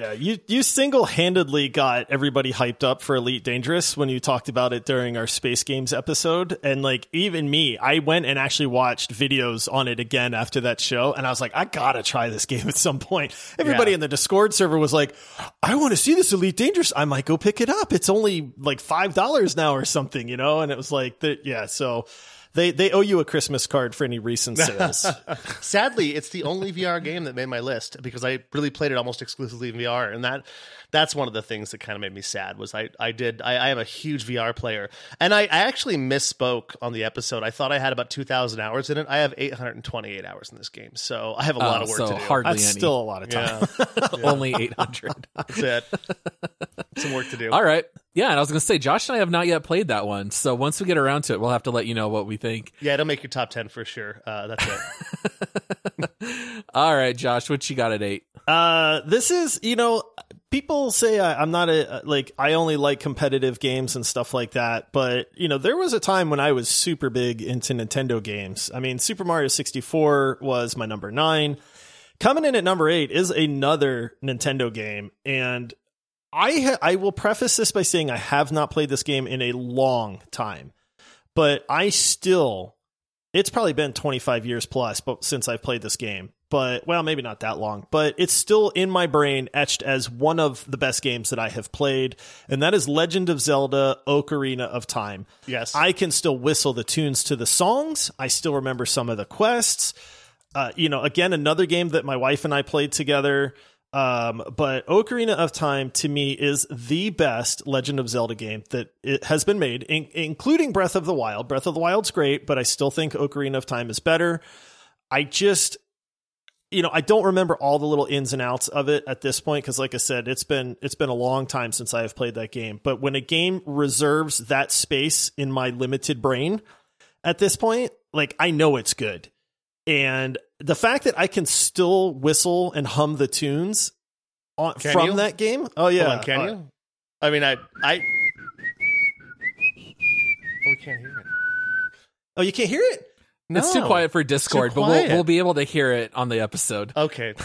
Yeah, you you single handedly got everybody hyped up for Elite Dangerous when you talked about it during our Space Games episode, and like even me, I went and actually watched videos on it again after that show, and I was like, I gotta try this game at some point. Everybody Yeah. in the Discord server was like, I want to see this Elite Dangerous. I might go pick it up. It's only like five dollars now or something, you know. And it was like, the, yeah, so. They, they owe you a Christmas card for any recent sales. Sadly, it's the only VR game that made my list because I really played it almost exclusively in VR, and that that's one of the things that kind of made me sad. Was I I did I, I am a huge VR player, and I, I actually misspoke on the episode. I thought I had about two thousand hours in it. I have eight hundred and twenty eight hours in this game, so I have a lot Oh, of work so to do. hardly That's any. still a lot of time. yeah, Only 800. that's it. Some work to do. All right. Yeah, and I was going to say, Josh and I have not yet played that one. So once we get around to it, we'll have to let you know what we think. Yeah, it'll make your top ten for sure. Uh, that's it. All right, Josh, what you got at eight? Uh, this is you know people say I, I'm not a like I only like competitive games and stuff like that, but you know there was a time when I was super big into Nintendo games. I mean, Super Mario 64 was my number nine. Coming in at number eight is another Nintendo game, and I ha- I will preface this by saying I have not played this game in a long time, but I still it's probably been 25 years plus but since I've played this game. But well, maybe not that long, but it's still in my brain etched as one of the best games that I have played, and that is Legend of Zelda Ocarina of Time. Yes. I can still whistle the tunes to the songs. I still remember some of the quests. Uh, you know, again, another game that my wife and I played together. Um, but Ocarina of Time to me is the best Legend of Zelda game that it has been made, in- including Breath of the Wild. Breath of the Wild's great, but I still think Ocarina of Time is better. I just, you know, I don't remember all the little ins and outs of it at this point because, like I said, it's been it's been a long time since I have played that game. But when a game reserves that space in my limited brain at this point, like I know it's good. And the fact that I can still whistle and hum the tunes on, from you? that game, oh yeah, Hold on, can Uh, you? I mean, I I. Oh, we can't hear it. Oh, you can't hear it. It's too quiet for Discord, but we'll we'll be able to hear it on the episode. Okay.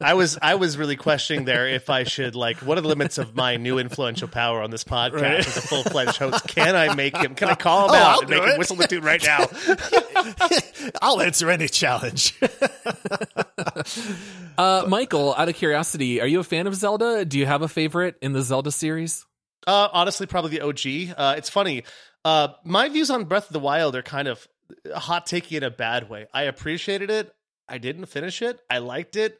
I was I was really questioning there if I should like what are the limits of my new influential power on this podcast Right. as a full fledged host? Can I make him? Can I call him Oh, out I'll and make do him whistle the tune right now? I'll answer any challenge. Uh, Michael, out of curiosity, are you a fan of Zelda? Do you have a favorite in the Zelda series? Uh, honestly, probably the OG. Uh, it's funny. Uh, my views on Breath of the Wild are kind of hot takey in a bad way. I appreciated it. I didn't finish it. I liked it.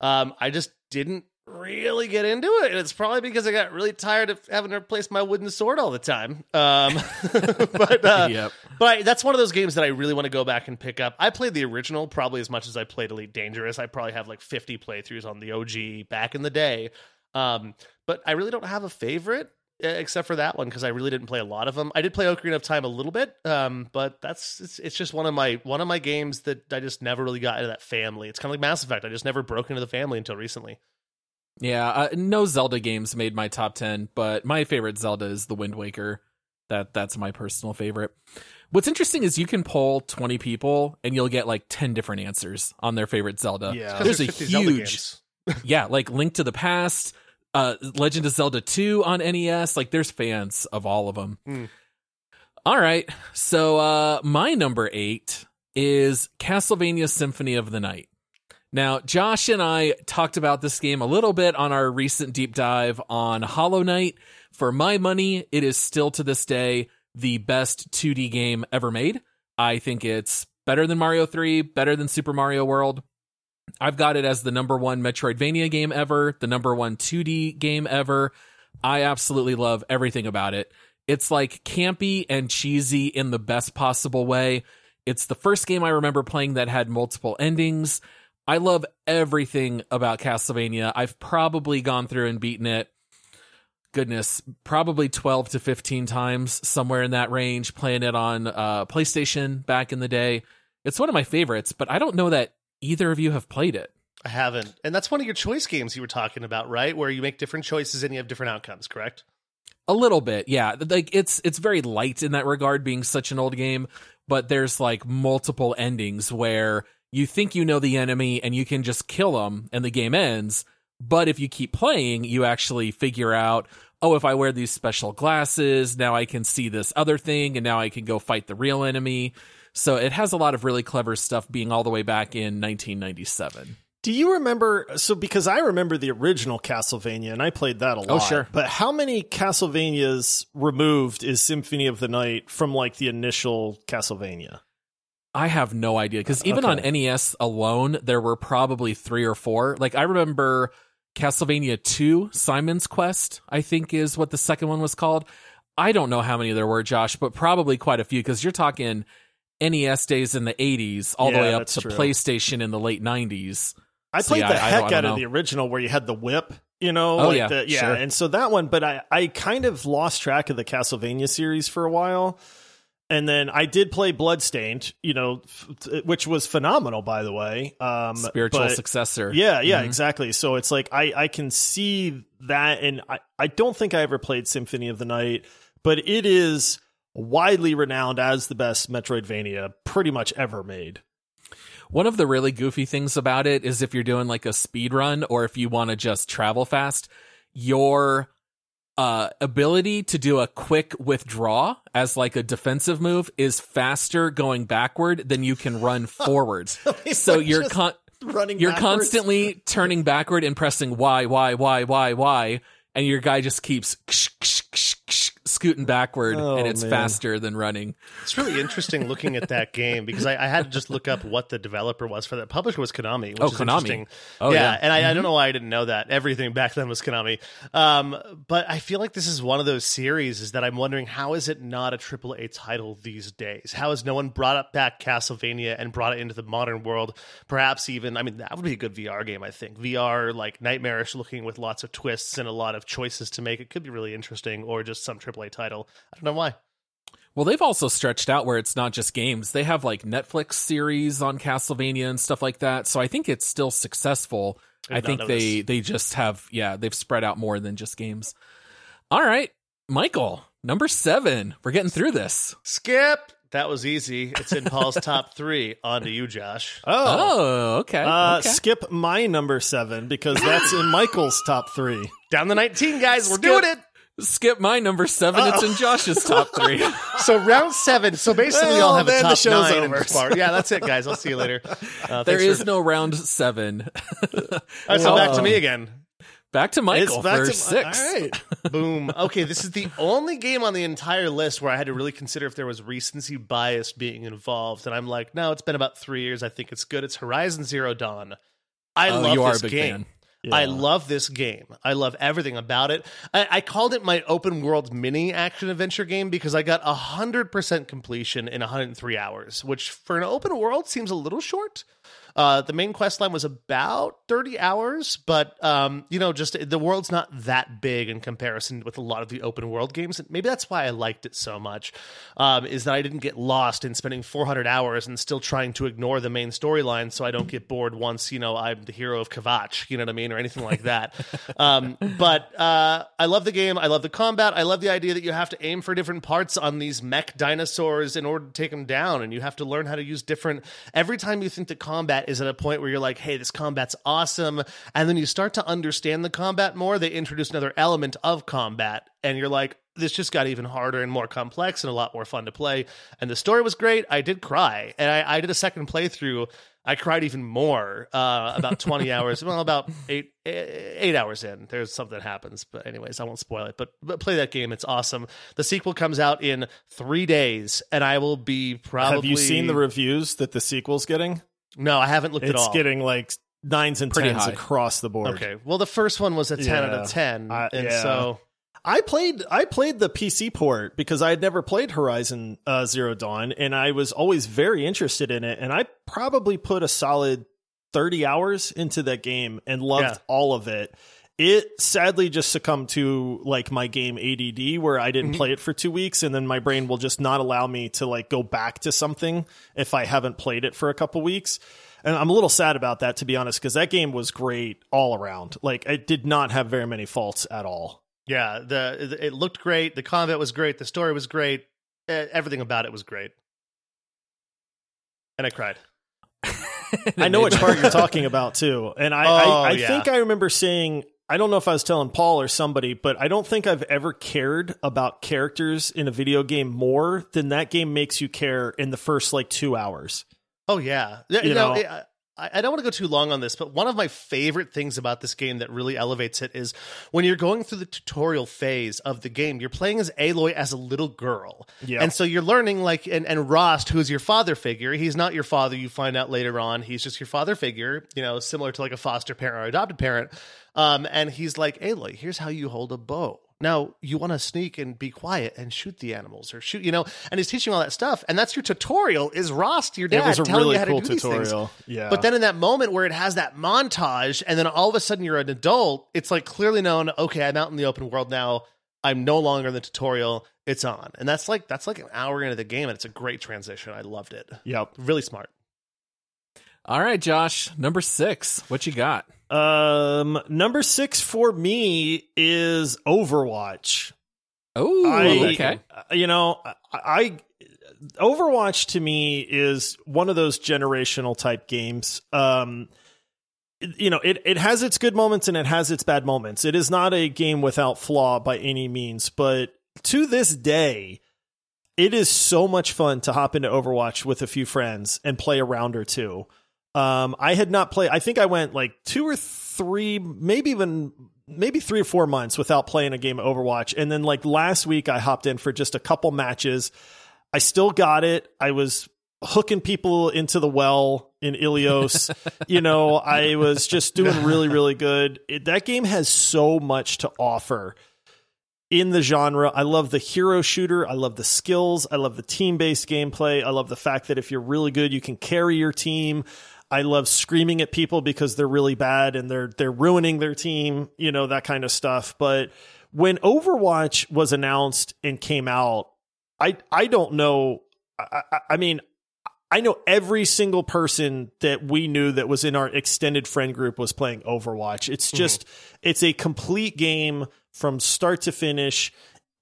Um, I just didn't really get into it. And it's probably because I got really tired of having to replace my wooden sword all the time. Um, but uh, Yep. but I, that's one of those games that I really want to go back and pick up. I played the original probably as much as I played Elite Dangerous. I probably have like 50 playthroughs on the OG back in the day. Um, but I really don't have a favorite except for that one because I really didn't play a lot of them. I did play Ocarina of Time a little bit, um, but that's it's, it's just one of my one of my games that I just never really got into that family. It's kind of like Mass Effect. I just never broke into the family until recently. Yeah, uh, no Zelda games made my top 10, but my favorite Zelda is The Wind Waker. That that's my personal favorite. What's interesting is you can poll 20 people and you'll get like 10 different answers on their favorite Zelda. Yeah. 'Cause There's a huge yeah, like Link to the Past, uh, Legend of Zelda 2 on NES. Like, there's fans of all of them. Hmm. All right. So, uh, my number eight is Castlevania Symphony of the Night. Now, Josh and I talked about this game a little bit on our recent deep dive on Hollow Knight. For my money, it is still to this day the best 2D game ever made. I think it's better than Mario 3, better than Super Mario World. I've got it as the number one Metroidvania game ever, the number one 2D game ever. I absolutely love everything about it. It's like campy and cheesy in the best possible way. It's the first game I remember playing that had multiple endings. I love everything about Castlevania. I've probably gone through and beaten it goodness, probably 12 to 15 times, somewhere in that range, playing it on uh, PlayStation back in the day. It's one of my favorites, but I don't know that either of you have played it. I haven't. And that's one of your choice games you were talking about, right? Where you make different choices and you have different outcomes, correct? A little bit, yeah. Like it's it's very light in that regard being such an old game, but there's like multiple endings where you think you know the enemy and you can just kill them and the game ends, but if you keep playing, you actually figure out, oh, if I wear these special glasses, now I can see this other thing and now I can go fight the real enemy. So it has a lot of really clever stuff being all the way back in 1997. Do you remember? So, because I remember the original Castlevania and I played that a oh, lot. Oh, sure. But how many Castlevanias removed is Symphony of the Night from like the initial Castlevania? I have no idea because even Okay. on NES alone, there were probably three or four. Like I remember Castlevania 2, Simon's Quest, I think is what the second one was called. I don't know how many there were, Josh, but probably quite a few because you're talking NES days in the 80s all the way up to true. PlayStation in the late 90s. I So, played yeah, the I- heck I out of the original where you had the whip, you know? Oh, like yeah, the, yeah. sure. And so that one, but I, I kind of lost track of the Castlevania series for a while. And then I did play Bloodstained, you know, f- which was phenomenal, by the way. Um, Spiritual but- successor. Yeah, yeah, Mhm. exactly. So it's like I I can see that, and I I don't think I ever played Symphony of the Night, but it is widely renowned as the best Metroidvania pretty much ever made. One of the really goofy things about it is if you're doing like a speed run or if you want to just travel fast, your uh, ability to do a quick withdraw as like a defensive move is faster going backward than you can run forward. so you're con- running. you're backwards. constantly turning backward and pressing Y Y Y Y Y, and your guy just keeps scooting backward, Oh, and it's man. faster than running. It's really interesting looking at that game because I, I had to just look up what the developer was for that. Publisher was Konami. Which Oh, is Konami. interesting. Oh, yeah, yeah. Mm-hmm. and I, I don't know why I didn't know that. Everything back then was Konami. Um, but I feel like this is one of those series is that I'm wondering how is it not a AAA title these days? How has no one brought up back Castlevania and brought it into the modern world? Perhaps even, I mean, that would be a good VR game. I think VR like nightmarish looking with lots of twists and a lot of choices to make. It could be really interesting, or just some AAA title. I don't know why. Well, they've also stretched out where it's not just games. They have like Netflix series on Castlevania and stuff like that. So I think it's still successful. I I think not know they they just have yeah, they've spread out more than just games. All right, Michael, number 7. We're getting through this. Skip. That was easy. It's in Paul's top three. On to you, Josh. Oh, Oh, okay. uh, okay. skip my number seven because that's in Michael's top three. Down the 19, guys. We're Skip. doing it. Skip my number 7. It's in Josh's top 3. So round seven. So basically, we Well, all have a then the top show's nine. over. Yeah, that's it, guys. I'll see you later. Uh, there is for- no round 7. All right, so back to me again. Back to Michael back for to 6. All right. Boom. Okay, this is the only game on the entire list where I had to really consider if there was recency bias being involved, and I'm like, no, it's been about three years. I think it's good. It's Horizon Zero Dawn. I Oh, love you are this a big game. fan. Yeah. I love this game. I love everything about it. I, I called it my open world mini action adventure game because I got 100% completion in 103 hours, which for an open world seems a little short. Uh, the main quest line was about 30 hours, but um, you know, just the world's not that big in comparison with a lot of the open world games. And maybe that's why I liked it so much. Um, is that I didn't get lost in spending 400 hours and still trying to ignore the main storyline, so I don't get bored once you know I'm the hero of Kvatch, you know what I mean, or anything like that. um, but uh, I love the game. I love the combat. I love the idea that you have to aim for different parts on these mech dinosaurs in order to take them down, and you have to learn how to use different. Every time you think the combat is at a point where you're like, "Hey, this combat's awesome," and then you start to understand the combat more, they introduce another element of combat, and you're like. This just got even harder and more complex and a lot more fun to play. And the story was great. I did cry. And I, I did a second playthrough. I cried even more uh, about 20 hours, well, about eight, eight hours in. There's something that happens. But, anyways, I won't spoil it. But, but play that game. It's awesome. The sequel comes out in three days, and I will be probably. Have you seen the reviews that the sequel's getting? No, I haven't looked at all. It's getting like nines and Pretty tens high. across the board. Okay. Well, the first one was a 10 out of 10. Uh, and yeah. so. I played I played the PC port because I had never played Horizon uh, Zero Dawn, and I was always very interested in it. And I probably put a solid thirty hours into that game and loved Yeah. all of it. It sadly just succumbed to like my game ADD, where I didn't mm-hmm. play it for two weeks, and then my brain will just not allow me to like go back to something if I haven't played it for a couple weeks. And I'm a little sad about that, to be honest, because that game was great all around. Like, it did not have very many faults at all. Yeah, the it looked great. The combat was great. The story was great. Everything about it was great. And I cried. I know which part you're talking about too, and I Oh, I, I yeah. think I remember saying I don't know if I was telling Paul or somebody, but I don't think I've ever cared about characters in a video game more than that game makes you care in the first like two hours. Oh yeah, you, You know, know- I, don't want to go too long on this, but one of my favorite things about this game that really elevates it is when you're going through the tutorial phase of the game, you're playing as Aloy as a little girl, Yeah. and so you're learning like and and Rost, who is your father figure, he's not your father. You find out later on, he's just your father figure, you know, similar to like a foster parent or adopted parent. Um, and he's like, Aloy, here's how you hold a bow. Now you want to sneak and be quiet and shoot the animals or shoot, you know, and he's teaching all that stuff. And that's your tutorial is Rost, your dad, it was a telling really you how cool to do these things. tutorial. Yeah, But then in that moment where it has that montage, and then all of a sudden you're an adult, it's like clearly known. Okay, I'm out in the open world now. I'm no longer in the tutorial. It's on, and that's like that's like an hour into the game, and it's a great transition. I loved it. yep. Really smart. All right, Josh, number six. What you got? Um, number six for me is Overwatch. Oh, okay. uh, You know, I, I Overwatch to me is one of those generational type games. Um, you know, it it has its good moments and it has its bad moments. It is not a game without flaw by any means, but to this day, it is so much fun to hop into Overwatch with a few friends and play a round or two. Um, I had not played. I think I went like two or three, maybe even maybe three or four months without playing a game of Overwatch. And then like last week, I hopped in for just a couple matches. I still got it. I was hooking people into the well in Ilios. you know, I was just doing really, really good. It, that game has so much to offer in the genre. I love the hero shooter. I love the skills. I love the team based gameplay. I love the fact that if you're really good, you can carry your team. I love screaming at people because they're really bad and they're they're ruining their team, you know, that kind of stuff. But when Overwatch was announced and came out, I I don't know. I, I, I mean, I know every single person that we knew that was in our extended friend group was playing Overwatch. It's mm-hmm. just it's a complete game from start to finish.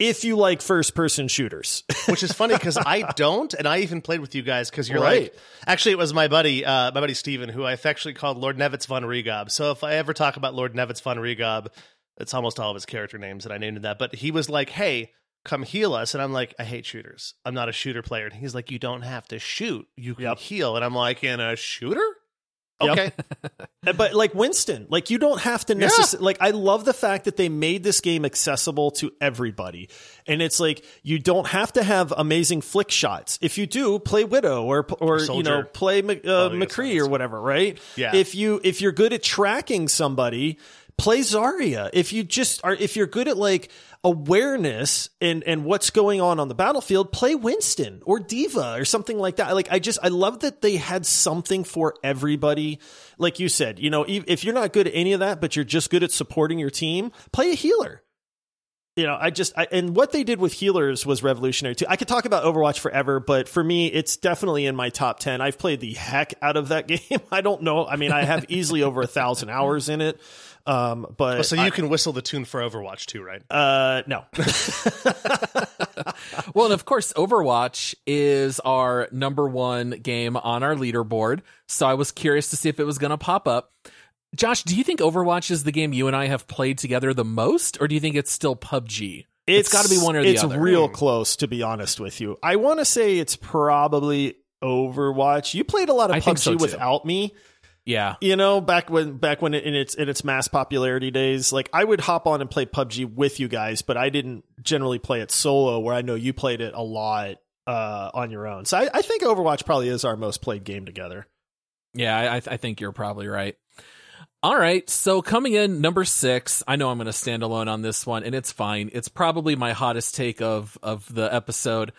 If you like first person shooters, which is funny because I don't, and I even played with you guys because you're Right. like, actually, it was my buddy, uh, my buddy Steven, who I affectionately called Lord Nevitz von Regob. So if I ever talk about Lord Nevitz von Regob, it's almost all of his character names that I named him that. But he was like, "Hey, come heal us," and I'm like, "I hate shooters. I'm not a shooter player." And he's like, "You don't have to shoot. You can Yep. heal." And I'm like, "In a shooter." Yep. Okay, but like Winston, like you don't have to necessarily like I love the fact that they made this game accessible to everybody. And it's like you don't have to have amazing flick shots. If you do, play Widow or or you know, play uh, yeah, McCree or whatever, right? Yeah. If you if you're good at tracking somebody, play Zarya. If you just are if you're good at like awareness and and what's going on on the battlefield, play Winston or D.Va or something like that. Like I just I love that they had something for everybody. Like you said, you know, if you're not good at any of that, but you're just good at supporting your team, play a healer. You know, I just I, and what they did with healers was revolutionary too. I could talk about Overwatch forever, but for me, it's definitely in my top ten. I've played the heck out of that game. I don't know. I mean, I have easily over a thousand hours in it. Um, but Oh, so you I- can whistle the tune for Overwatch too, right? uh, no. Well, and of course, Overwatch is our number one game on our leaderboard. So I was curious to see if it was going to pop up. Josh, do you think Overwatch is the game you and I have played together the most, or do you think it's still PUBG? It's gotta be one or the it's other. It's real close, to be honest with you. I want to say it's probably Overwatch. You played a lot of I think so, PUBG without me. Yeah. You know, back when back when it, in its in its mass popularity days, like I would hop on and play PUBG with you guys, but I didn't generally play it solo. Where I know you played it a lot uh, on your own. So I, I think Overwatch probably is our most played game together. Yeah, I, I think you're probably right. All right, so coming in number six, I know I'm going to stand alone on this one, and it's fine. It's probably my hottest take of of the episode.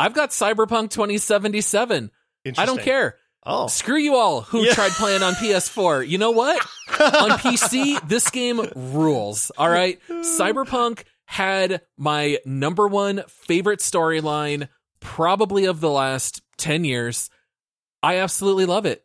I've got Cyberpunk 2077. I don't care. Oh, Screw you all who Yeah. tried playing on PS4. You know what? on PC, this game rules. All right. Cyberpunk had my number one favorite storyline, probably of the last 10 years. I absolutely love it.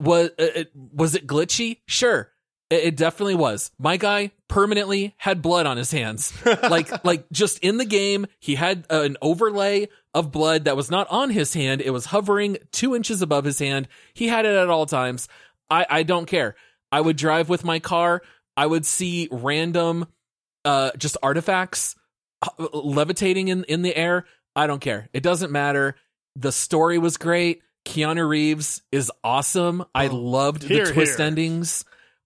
Was it, uh, uh, was it glitchy? Sure. It, it definitely was. My guy permanently had blood on his hands. like, like just in the game, he had an overlay of blood that was not on his hand. It was hovering two inches above his hand. He had it at all times. I, I don't care. I would drive with my car. I would see random, uh, just artifacts uh, levitating in, in the air. I don't care. It doesn't matter. The story was great. Keanu Reeves is awesome. I loved Here, the twist here. endings.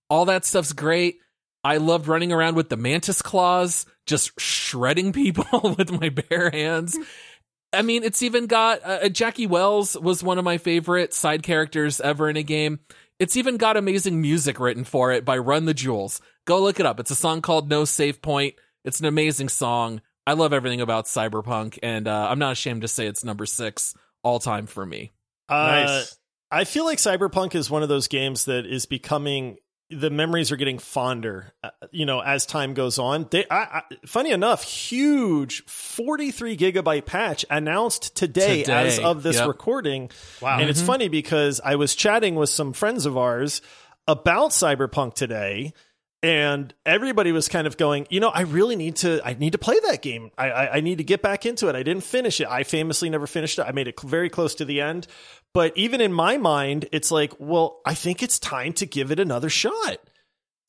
All that stuff's great. I loved running around with the mantis claws, just shredding people with my bare hands. I mean, it's even got uh, Jackie Welles was one of my favorite side characters ever in a game. It's even got amazing music written for it by Run the Jewels. Go look it up. It's a song called No Save Point. It's an amazing song. I love everything about Cyberpunk, and uh, I'm not ashamed to say it's number six all time for me. uh, Nice. I feel like Cyberpunk is one of those games that is becoming the memories are getting fonder, uh, you know, as time goes on. They, I, I, funny enough, huge 43 gigabyte patch announced today, Today, as of this yep. recording. Wow. And it's funny because I was chatting with some friends of ours about Cyberpunk today. And everybody was kind of going, you know, I really need to, I need to play that game. I, I, I need to get back into it. I didn't finish it. I famously never finished it. I made it very close to the end. But even in my mind, it's like, well, I think it's time to give it another shot.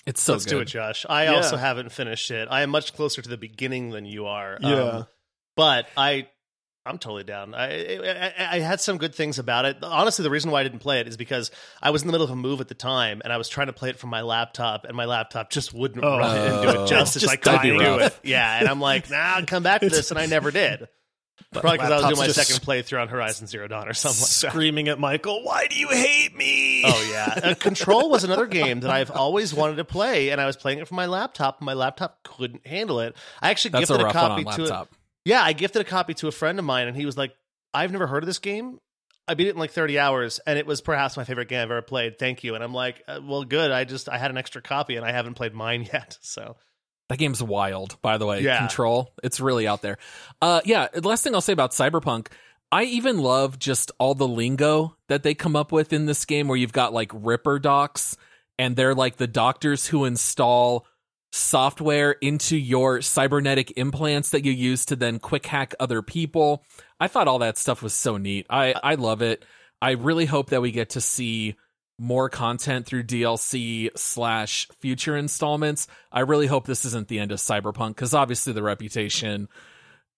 It's so Let's good. do it, Josh. I Yeah. also haven't finished it. I am much closer to the beginning than you are. Yeah. Um, but I, I'm totally down. I, I I had some good things about it. Honestly, the reason why I didn't play it is because I was in the middle of a move at the time, and I was trying to play it from my laptop, and my laptop just wouldn't Oh. run it and do it justice. Just I couldn't do it. Yeah, and I'm like, nah, I'll come back to this, and I never did. Probably because I was doing my second playthrough on Horizon Zero Dawn or something like that. Screaming at Michael, why do you hate me? Oh yeah, uh, Control was another game that I've always wanted to play, and I was playing it from my laptop. and My laptop couldn't handle it. I actually That's a gifted a, one copy to laptop. Yeah, I gifted a copy to a friend of mine, and he was like, "I've never heard of this game. I beat it in like 30 hours, and it was perhaps my favorite game I've ever played. Thank you." And I'm like, uh, "Well, good. I just I had an extra copy, and I haven't played mine yet." So That game's wild, by the way. Yeah. Control. It's really out there. Uh yeah, last thing I'll say about Cyberpunk, I even love just all the lingo that they come up with in this game where you've got like Ripper docs and they're like the doctors who install software into your cybernetic implants that you use to then quick hack other people. I thought all that stuff was so neat. I I love it. I really hope that we get to see more content through DLC slash future installments. I really hope this isn't the end of Cyberpunk because obviously the reputation,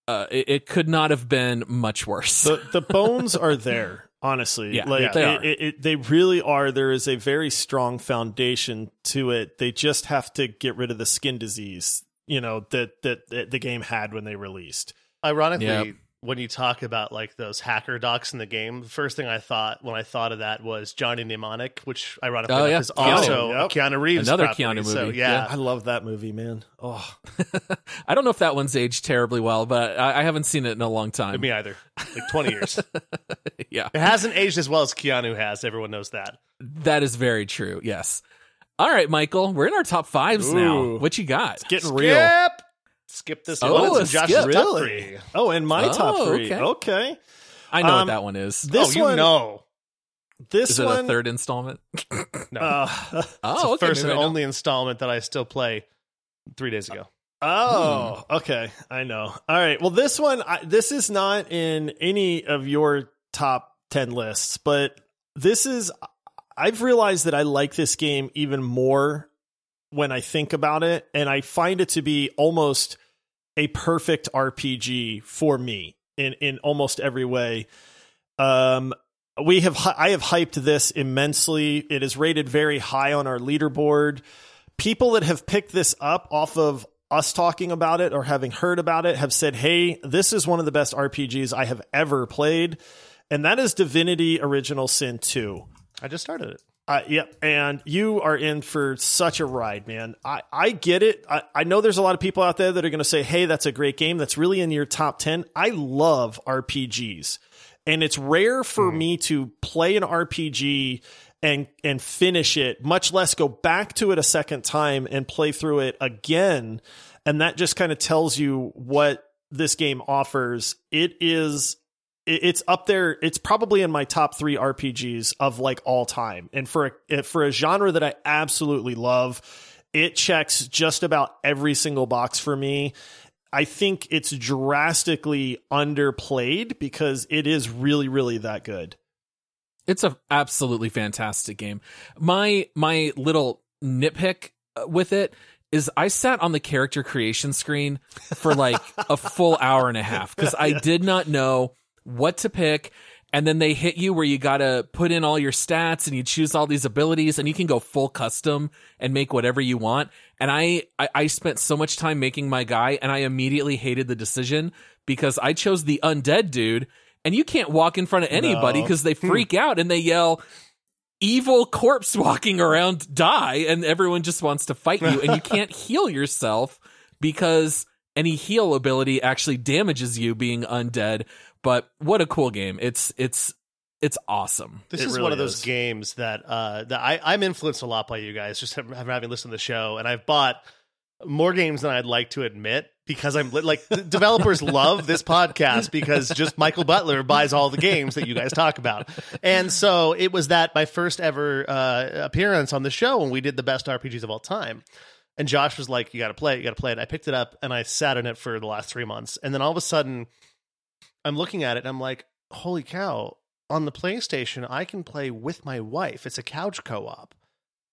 uh, it, it could not have been much worse. the the bones are there honestly Yeah, like yeah, they it. It, it, they really are there is a very strong foundation to it they just have to get rid of the skin disease you know that that, that the game had when they released ironically. Yep. When you talk about like those hacker docs in the game, the first thing I thought when I thought of that was Johnny Mnemonic, which ironically Oh, enough yeah. is also Keanu. a Keanu Reeves Another property. Keanu So, movie. yeah, i love that movie man oh I don't know if that one's aged terribly well, but I, I haven't seen it in a long time. me either. Like 20 years. yeah, It hasn't aged as well as Keanu has. Everyone knows that. that is very true. Yes. All right, Michael, we're in our top fives now. What you got? getting Skip. real Skip this Oh, one. It's a Josh's skip. top three. oh and my Oh, top three okay. okay, I know what Um, that one is. this oh, you one know. this Is it one a third installment? No. uh, it's Oh, okay. first maybe and only installment that I still play three days ago. Oh, okay. I know. All right. Well, this one, I, this is not in any of your top 10 lists, but this is, I've realized that I like this game even more when I think about it, and I find it to be almost a perfect RPG for me in, in almost every way. Um, we have, I have hyped this immensely. It is rated very high on our leaderboard. People that have picked this up off of us talking about it or having heard about it have said, Hey, this is one of the best RPGs I have ever played. And that is Divinity Original Sin 2. I just started it. Uh, yep, and you are in for such a ride, man. I, I get it. I, I know there's a lot of people out there that are going to say, hey, that's a great game. That's really in your top 10. I love RPGs. And it's rare for mm. me to play an RPG and and finish it, much less go back to it a second time and play through it again. And that just kind of tells you what this game offers. It is it's up there. It's probably in my top three RPGs of like all time. And for a, for a genre that I absolutely love, it checks just about every single box for me. I think it's drastically underplayed because it is really, really that good. It's a absolutely fantastic game. My my little nitpick with it is I sat on the character creation screen for like a full hour and a half because I did not know what to pick. And then they hit you where you got to put in all your stats and you choose all these abilities and you can go full custom and make whatever you want. And I, I, I spent so much time making my guy and I immediately hated the decision because I chose the undead dude and you can't walk in front of anybody because no. they hmm. freak out and they yell, evil corpse walking around die and everyone just wants to fight you and you can't heal yourself because any heal ability actually damages you being undead but what a cool game. It's it's it's awesome. This it is really one of those is. games that uh that I, I'm influenced a lot by you guys, just having, having listened to the show, and I've bought more games than I'd like to admit because I'm like developers love this podcast because just Michael Butler buys all the games that you guys talk about. And so it was that my first ever uh, appearance on the show when we did the best RPGs of all time. And Josh was like, "You got to play it. You got to play it." I picked it up and I sat in it for the last three months, and then all of a sudden, I'm looking at it and I'm like, holy cow, on the PlayStation, I can play with my wife. It's a couch co op.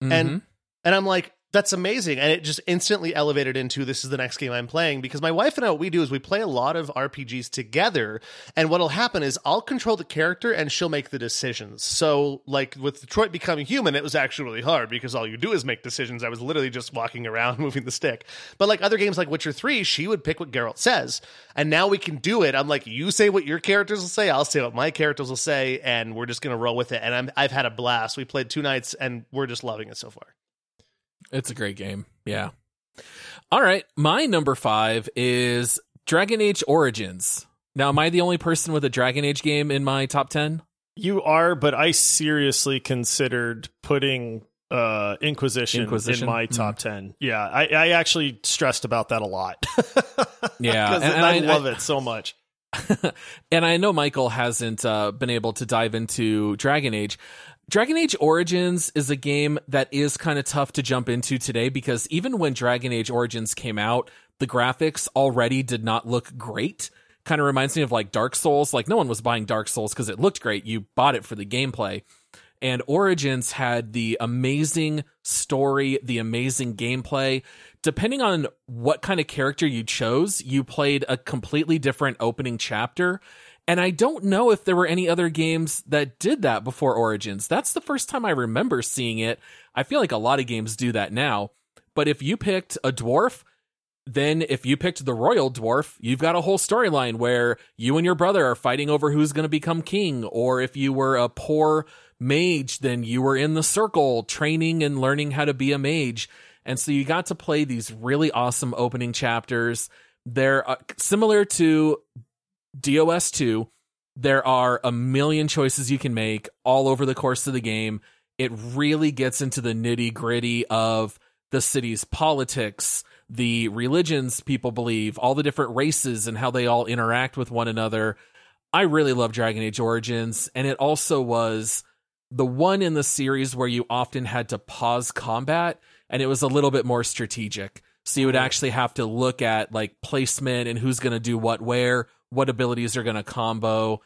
Mm-hmm. And and I'm like, that's amazing. And it just instantly elevated into this is the next game I'm playing because my wife and I, what we do is we play a lot of RPGs together. And what'll happen is I'll control the character and she'll make the decisions. So, like with Detroit Becoming Human, it was actually really hard because all you do is make decisions. I was literally just walking around moving the stick. But like other games like Witcher 3, she would pick what Geralt says. And now we can do it. I'm like, you say what your characters will say, I'll say what my characters will say, and we're just going to roll with it. And I'm, I've had a blast. We played two nights and we're just loving it so far. It's a great game. Yeah. All right. My number five is Dragon Age Origins. Now, am I the only person with a Dragon Age game in my top 10? You are, but I seriously considered putting uh, Inquisition, Inquisition, in my top mm 10. Yeah, I, I, actually stressed about that a lot. yeah. and, and I, I, love I, it so much. and I know Michael hasn't uh, been able to dive into Dragon Age. Dragon Age Origins is a game that is kind of tough to jump into today because even when Dragon Age Origins came out, the graphics already did not look great. Kind of reminds me of like Dark Souls. Like no one was buying Dark Souls because it looked great. You bought it for the gameplay. And Origins had the amazing story, the amazing gameplay. Depending on what kind of character you chose, you played a completely different opening chapter and I don't know if there were any other games that did that before Origins. That's the first time I remember seeing it. I feel like a lot of games do that now. But if you picked a dwarf, then if you picked the royal dwarf, you've got a whole storyline where you and your brother are fighting over who's going to become king. Or if you were a poor mage, then you were in the circle training and learning how to be a mage. And so you got to play these really awesome opening chapters. They're uh, similar to DOS 2, there are a million choices you can make all over the course of the game. It really gets into the nitty gritty of the city's politics, the religions people believe, all the different races and how they all interact with one another. I really love Dragon Age Origins, and it also was the one in the series where you often had to pause combat and it was a little bit more strategic. So you would mm-hmm. actually have to look at like placement and who's going to do what where, what abilities are going to combo.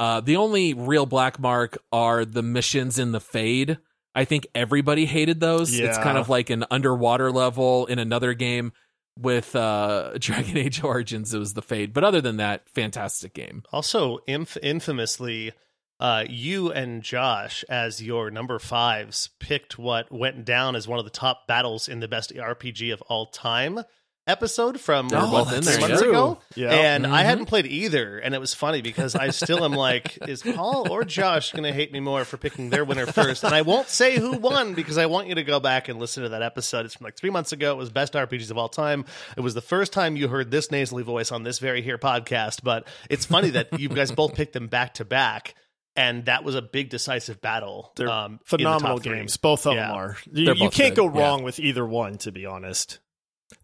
Uh, the only real black mark are the missions in the Fade. I think everybody hated those. Yeah. It's kind of like an underwater level in another game with uh, Dragon Age Origins. It was the Fade, but other than that, fantastic game. Also, inf- infamously, uh, you and Josh, as your number fives, picked what went down as one of the top battles in the best RPG of all time episode from were both three there, months yeah. ago, Yeah. and I Mhm. hadn't played either, and it was funny because I still am like, is Paul or Josh going to hate me more for picking their winner first? And I won't say who won because I want you to go back and listen to that episode. It's from like three months ago. It was best RPGs of all time. It was the first time you heard this nasally voice on this very here podcast. But it's funny that you guys both picked them back to back. And that was a big decisive battle. They're um, the phenomenal three. games. Both of Yeah. them are. You, you can't good, go yeah. wrong with either one, to be honest.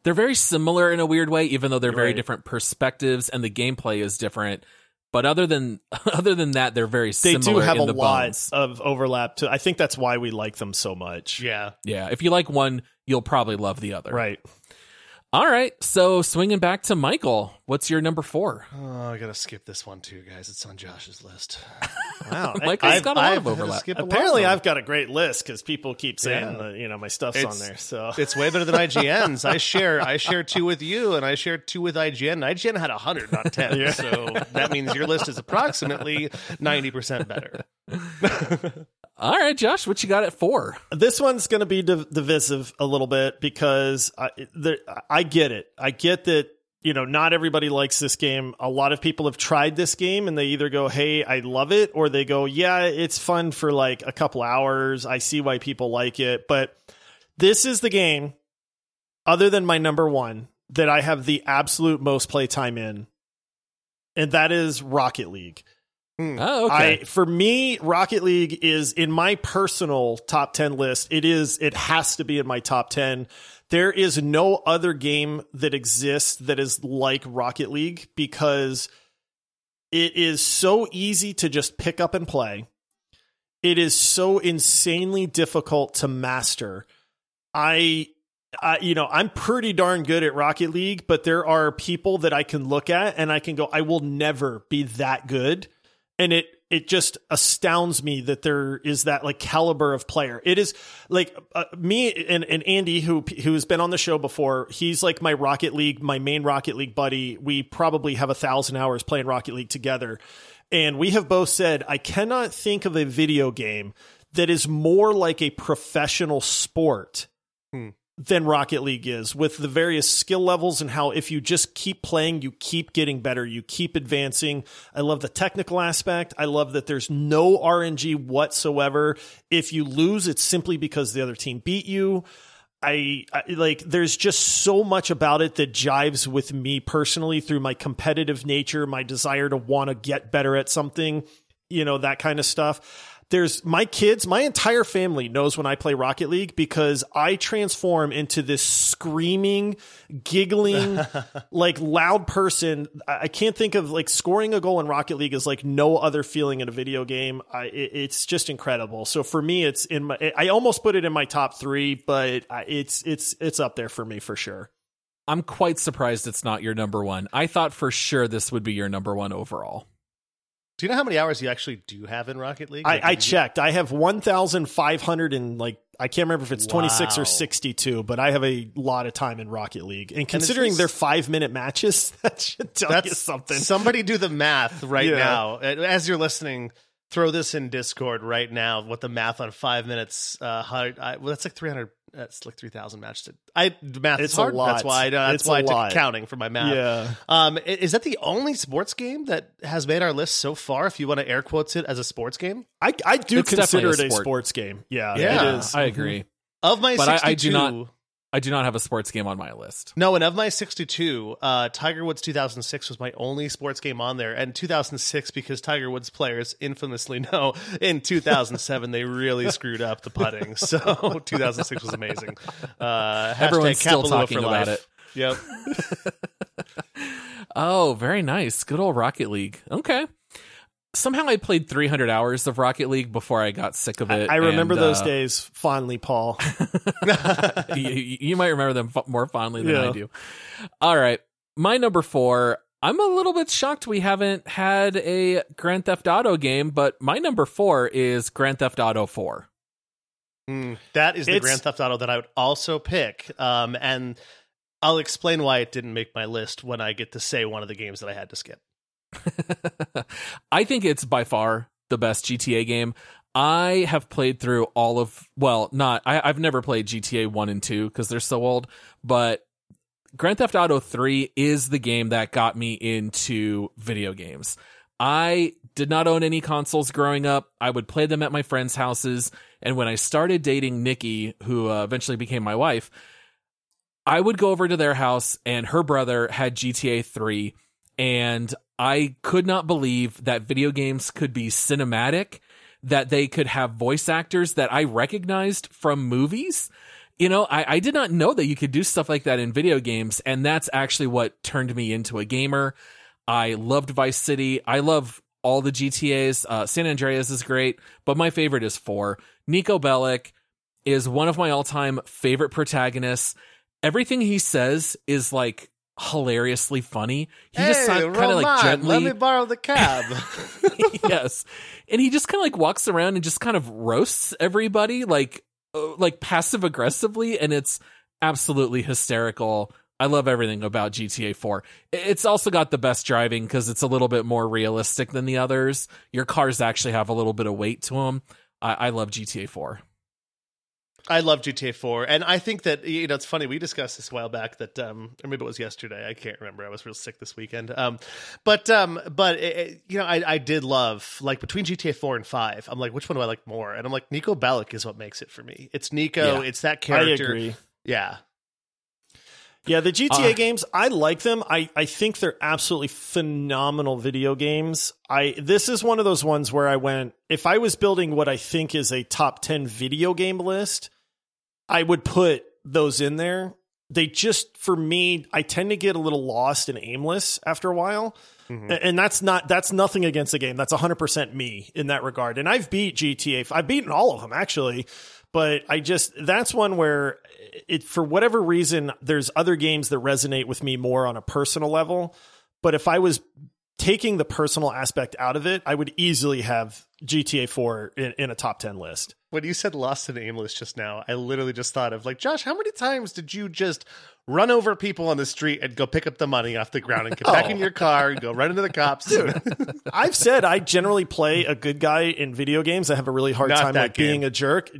They're very similar in a weird way, even though they're very Right. different perspectives and the gameplay is different. But other than other than that, they're very similar. They do have in a the lot bones. of overlap. To I think that's why we like them so much. Yeah. Yeah, if you like one, you'll probably love the other. Right. All right. So swinging back to Michael, what's your number four? Oh, I gotta skip this one too, guys. It's on Josh's list. Wow. Michael's I've- got a lot I've of overlap. skip a lot of Apparently. I've got a great list because people keep saying Yeah. that you know my stuff's It's- on there. So It's way better than IGN's. I share I share two with you, and I share two with IGN. IGN had hundred, not ten. Yeah. So that means your list is approximately ninety percent better. All right, Josh, what you got at four? this one's going to be div- divisive a little bit because I, the, I get it. I get that you know not everybody likes this game. A lot of people have tried this game and they either go, "Hey, I love it," or they go, "Yeah, it's fun for like a couple hours. I see why people like it." But this is the game, other than my number one, that I have the absolute most playtime in, and that is Rocket League. Hmm. Oh, okay. I for me, Rocket League is in my personal top ten list. It is. It has to be in my top ten. There is no other game that exists that is like Rocket League because it is so easy to just pick up and play. It is so insanely difficult to master. I I, you know, I'm pretty darn good at Rocket League, but there are people that I can look at and I can go, I will never be that good. And it, it just astounds me that there is that like caliber of player. It is like uh, me and, and Andy, who who's been on the show before. He's like my Rocket League, my main Rocket League buddy. We probably have a thousand hours playing Rocket League together, and we have both said I cannot think of a video game that is more like a professional sport than Rocket League is with the various skill levels and how if you just keep playing, you keep getting better, you keep advancing. I love the technical aspect. I love that there's no RNG whatsoever. If you lose, it's simply because the other team beat you. I, I like there's just so much about it that jives with me personally through my competitive nature, my desire to want to get better at something, you know, that kind of stuff there's my kids, my entire family knows when I play Rocket League because I transform into this screaming, giggling, like loud person. I I can't think of like scoring a goal in Rocket League is like no other feeling in a video game. I, it, it's just incredible. So for me, it's in my. I almost put it in my top three, but it's it's it's up there for me for sure. I'm quite surprised it's not your number one. I thought for sure this would be your number one overall. Do you know how many hours you actually do have in Rocket League? I, Like, I you- checked. I have 1,500 and like, I can't remember if it's 26 or 62, but I have a lot of time in Rocket League. And considering this- they're five minute matches, that should tell you That's something. Somebody do the math right Yeah. now. As you're listening, throw this in Discord right now. What the math on five minutes? Uh, I, well, that's like 300. That's like 3,000 matches. I the math It's is a hard. That's why. I, that's It's why a I took lot. counting for my math. yeah. Um, is that the only sports game that has made our list so far? If you want to air quotes it as a sports game, I, I do It's consider it definitely a a sports game. Yeah, Yeah. it is. I agree. of my But I- 62, I do not- I do not have a sports game on my list. No, and of my 62, uh, Tiger Woods 2006 was my only sports game on there. And 2006, because Tiger Woods players infamously know in 2007 they really screwed up the putting. So 2006 was amazing. Uh, Everyone's still talking about life. it. Yep. Oh, very nice. Good old Rocket League. Okay. Somehow I played 300 hours of Rocket League before I got sick of it. I remember and, those uh, days fondly, Paul. you, you might remember them f- more fondly than I do. All right. My number four. I'm a little bit shocked we haven't had a Grand Theft Auto game, but my number four is Grand Theft Auto 4. Mm, that is the It's- Grand Theft Auto that I would also pick. Um, and I'll explain why it didn't make my list when I get to say one of the games that I had to skip. I think it's by far the best GTA game. I have played through all of, well, not, I, I've never played GTA 1 and 2 because they're so old, but Grand Theft Auto 3 is the game that got me into video games. I did not own any consoles growing up. I would play them at my friends' houses. And when I started dating Nikki, who uh, eventually became my wife, I would go over to their house and her brother had GTA 3. And I could not believe that video games could be cinematic, that they could have voice actors that I recognized from movies. You know, I, I did not know that you could do stuff like that in video games. And that's actually what turned me into a gamer. I loved Vice City. I love all the GTAs. Uh, San Andreas is great, but my favorite is four. Niko Bellic is one of my all time favorite protagonists. Everything he says is like hilariously funny. He hey, just kind of like gently. Let me borrow the cab. yes, and he just kind of like walks around and just kind of roasts everybody like uh, like passive aggressively, and it's absolutely hysterical. I love everything about GTA 4. It's also got the best driving because it's a little bit more realistic than the others. Your cars actually have a little bit of weight to them. I, I love GTA 4. I love GTA 4, and I think that you know it's funny. We discussed this a while back that, um, or maybe it was yesterday. I can't remember. I was real sick this weekend. Um, but um, but it, it, you know, I, I did love like between GTA 4 and 5. I'm like, which one do I like more? And I'm like, Niko Bellic is what makes it for me. It's Niko. Yeah, it's that character. I agree. Yeah, yeah, the GTA uh, games, I like them. I, I think they're absolutely phenomenal video games. I this is one of those ones where I went, if I was building what I think is a top 10 video game list, I would put those in there. They just for me, I tend to get a little lost and aimless after a while. Mm-hmm. And that's not that's nothing against the game. That's 100% me in that regard. And I've beat GTA. I've beaten all of them actually but I just that's one where it for whatever reason there's other games that resonate with me more on a personal level. But if I was taking the personal aspect out of it, I would easily have GTA 4 in, in, a top 10 list. When you said lost and aimless just now, I literally just thought of like, Josh, how many times did you just run over people on the street and go pick up the money off the ground and get oh. back in your car and go right into the cops? Dude, I've said I generally play a good guy in video games. I have a really hard Not time like game. being a jerk.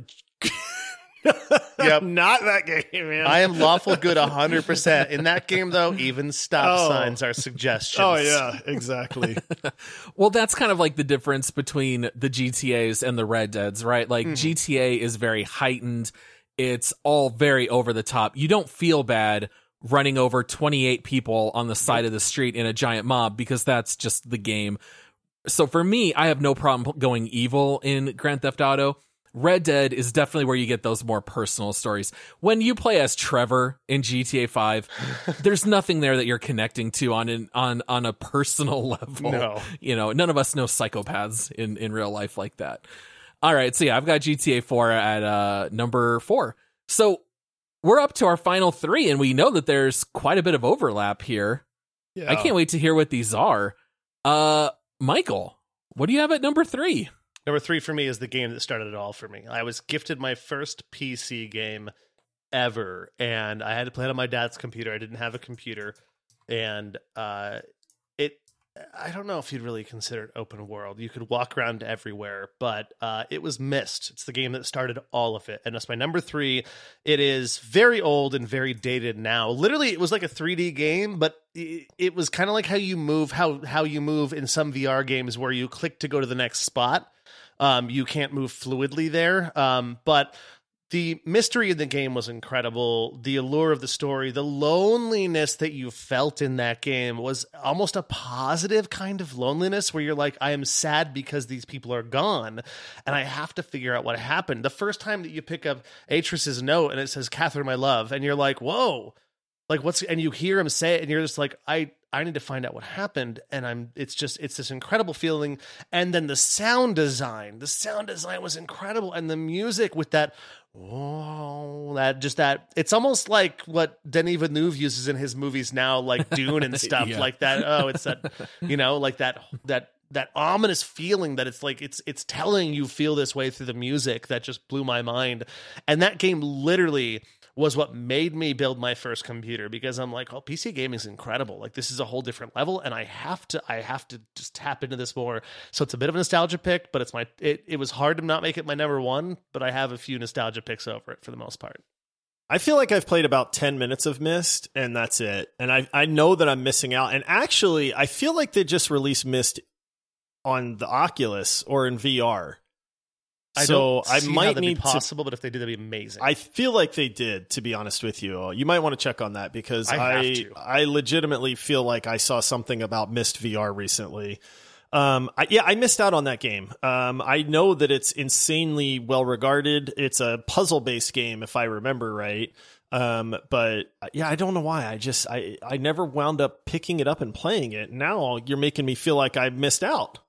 Yep. Not that game, man. I am lawful good 100%. In that game, though, even stop oh. signs are suggestions. Oh, yeah, exactly. well, that's kind of like the difference between the GTAs and the Red Deads, right? Like, mm. GTA is very heightened, it's all very over the top. You don't feel bad running over 28 people on the side of the street in a giant mob because that's just the game. So for me, I have no problem going evil in Grand Theft Auto Red Dead is definitely where you get those more personal stories. When you play as Trevor in GTA 5, there's nothing there that you're connecting to on an, on on a personal level. No. You know, none of us know psychopaths in in real life like that. All right, so yeah, I've got GTA 4 at uh number 4. So we're up to our final 3 and we know that there's quite a bit of overlap here. Yeah. I can't wait to hear what these are. Uh Michael, what do you have at number 3? Number three for me is the game that started it all for me. I was gifted my first PC game ever, and I had to play it on my dad's computer. I didn't have a computer, and uh, it. I don't know if you'd really consider it open world. You could walk around everywhere, but uh, it was Myst. It's the game that started all of it, and that's my number three. It is very old and very dated now. Literally, it was like a 3D game, but it was kind of like how you move how how you move in some VR games, where you click to go to the next spot um, you can't move fluidly there. Um, but the mystery in the game was incredible. The allure of the story, the loneliness that you felt in that game was almost a positive kind of loneliness where you're like, I am sad because these people are gone and I have to figure out what happened. The first time that you pick up Atrus's note and it says, Catherine, my love, and you're like, whoa, like what's, and you hear him say it and you're just like, I, I need to find out what happened. And I'm, it's just, it's this incredible feeling. And then the sound design, the sound design was incredible. And the music with that, oh, that just that, it's almost like what Denis Villeneuve uses in his movies now, like Dune and stuff yeah. like that. Oh, it's that, you know, like that, that, that ominous feeling that it's like it's it's telling you feel this way through the music that just blew my mind and that game literally was what made me build my first computer because I'm like, oh, PC gaming is incredible. Like this is a whole different level, and I have to, I have to just tap into this more. So it's a bit of a nostalgia pick, but it's my, it, it was hard to not make it my number one, but I have a few nostalgia picks over it for the most part. I feel like I've played about 10 minutes of Myst and that's it. And I I know that I'm missing out. And actually, I feel like they just released Myst on the Oculus or in VR. I so I might need be to possible, but if they do, that'd be amazing. I feel like they did, to be honest with you. You might want to check on that because I I. I legitimately feel like I saw something about Myst VR recently. Um, I, yeah, I missed out on that game. Um, I know that it's insanely well regarded. It's a puzzle based game, if I remember right. Um, but yeah, I don't know why. I just I I never wound up picking it up and playing it. Now you're making me feel like I missed out.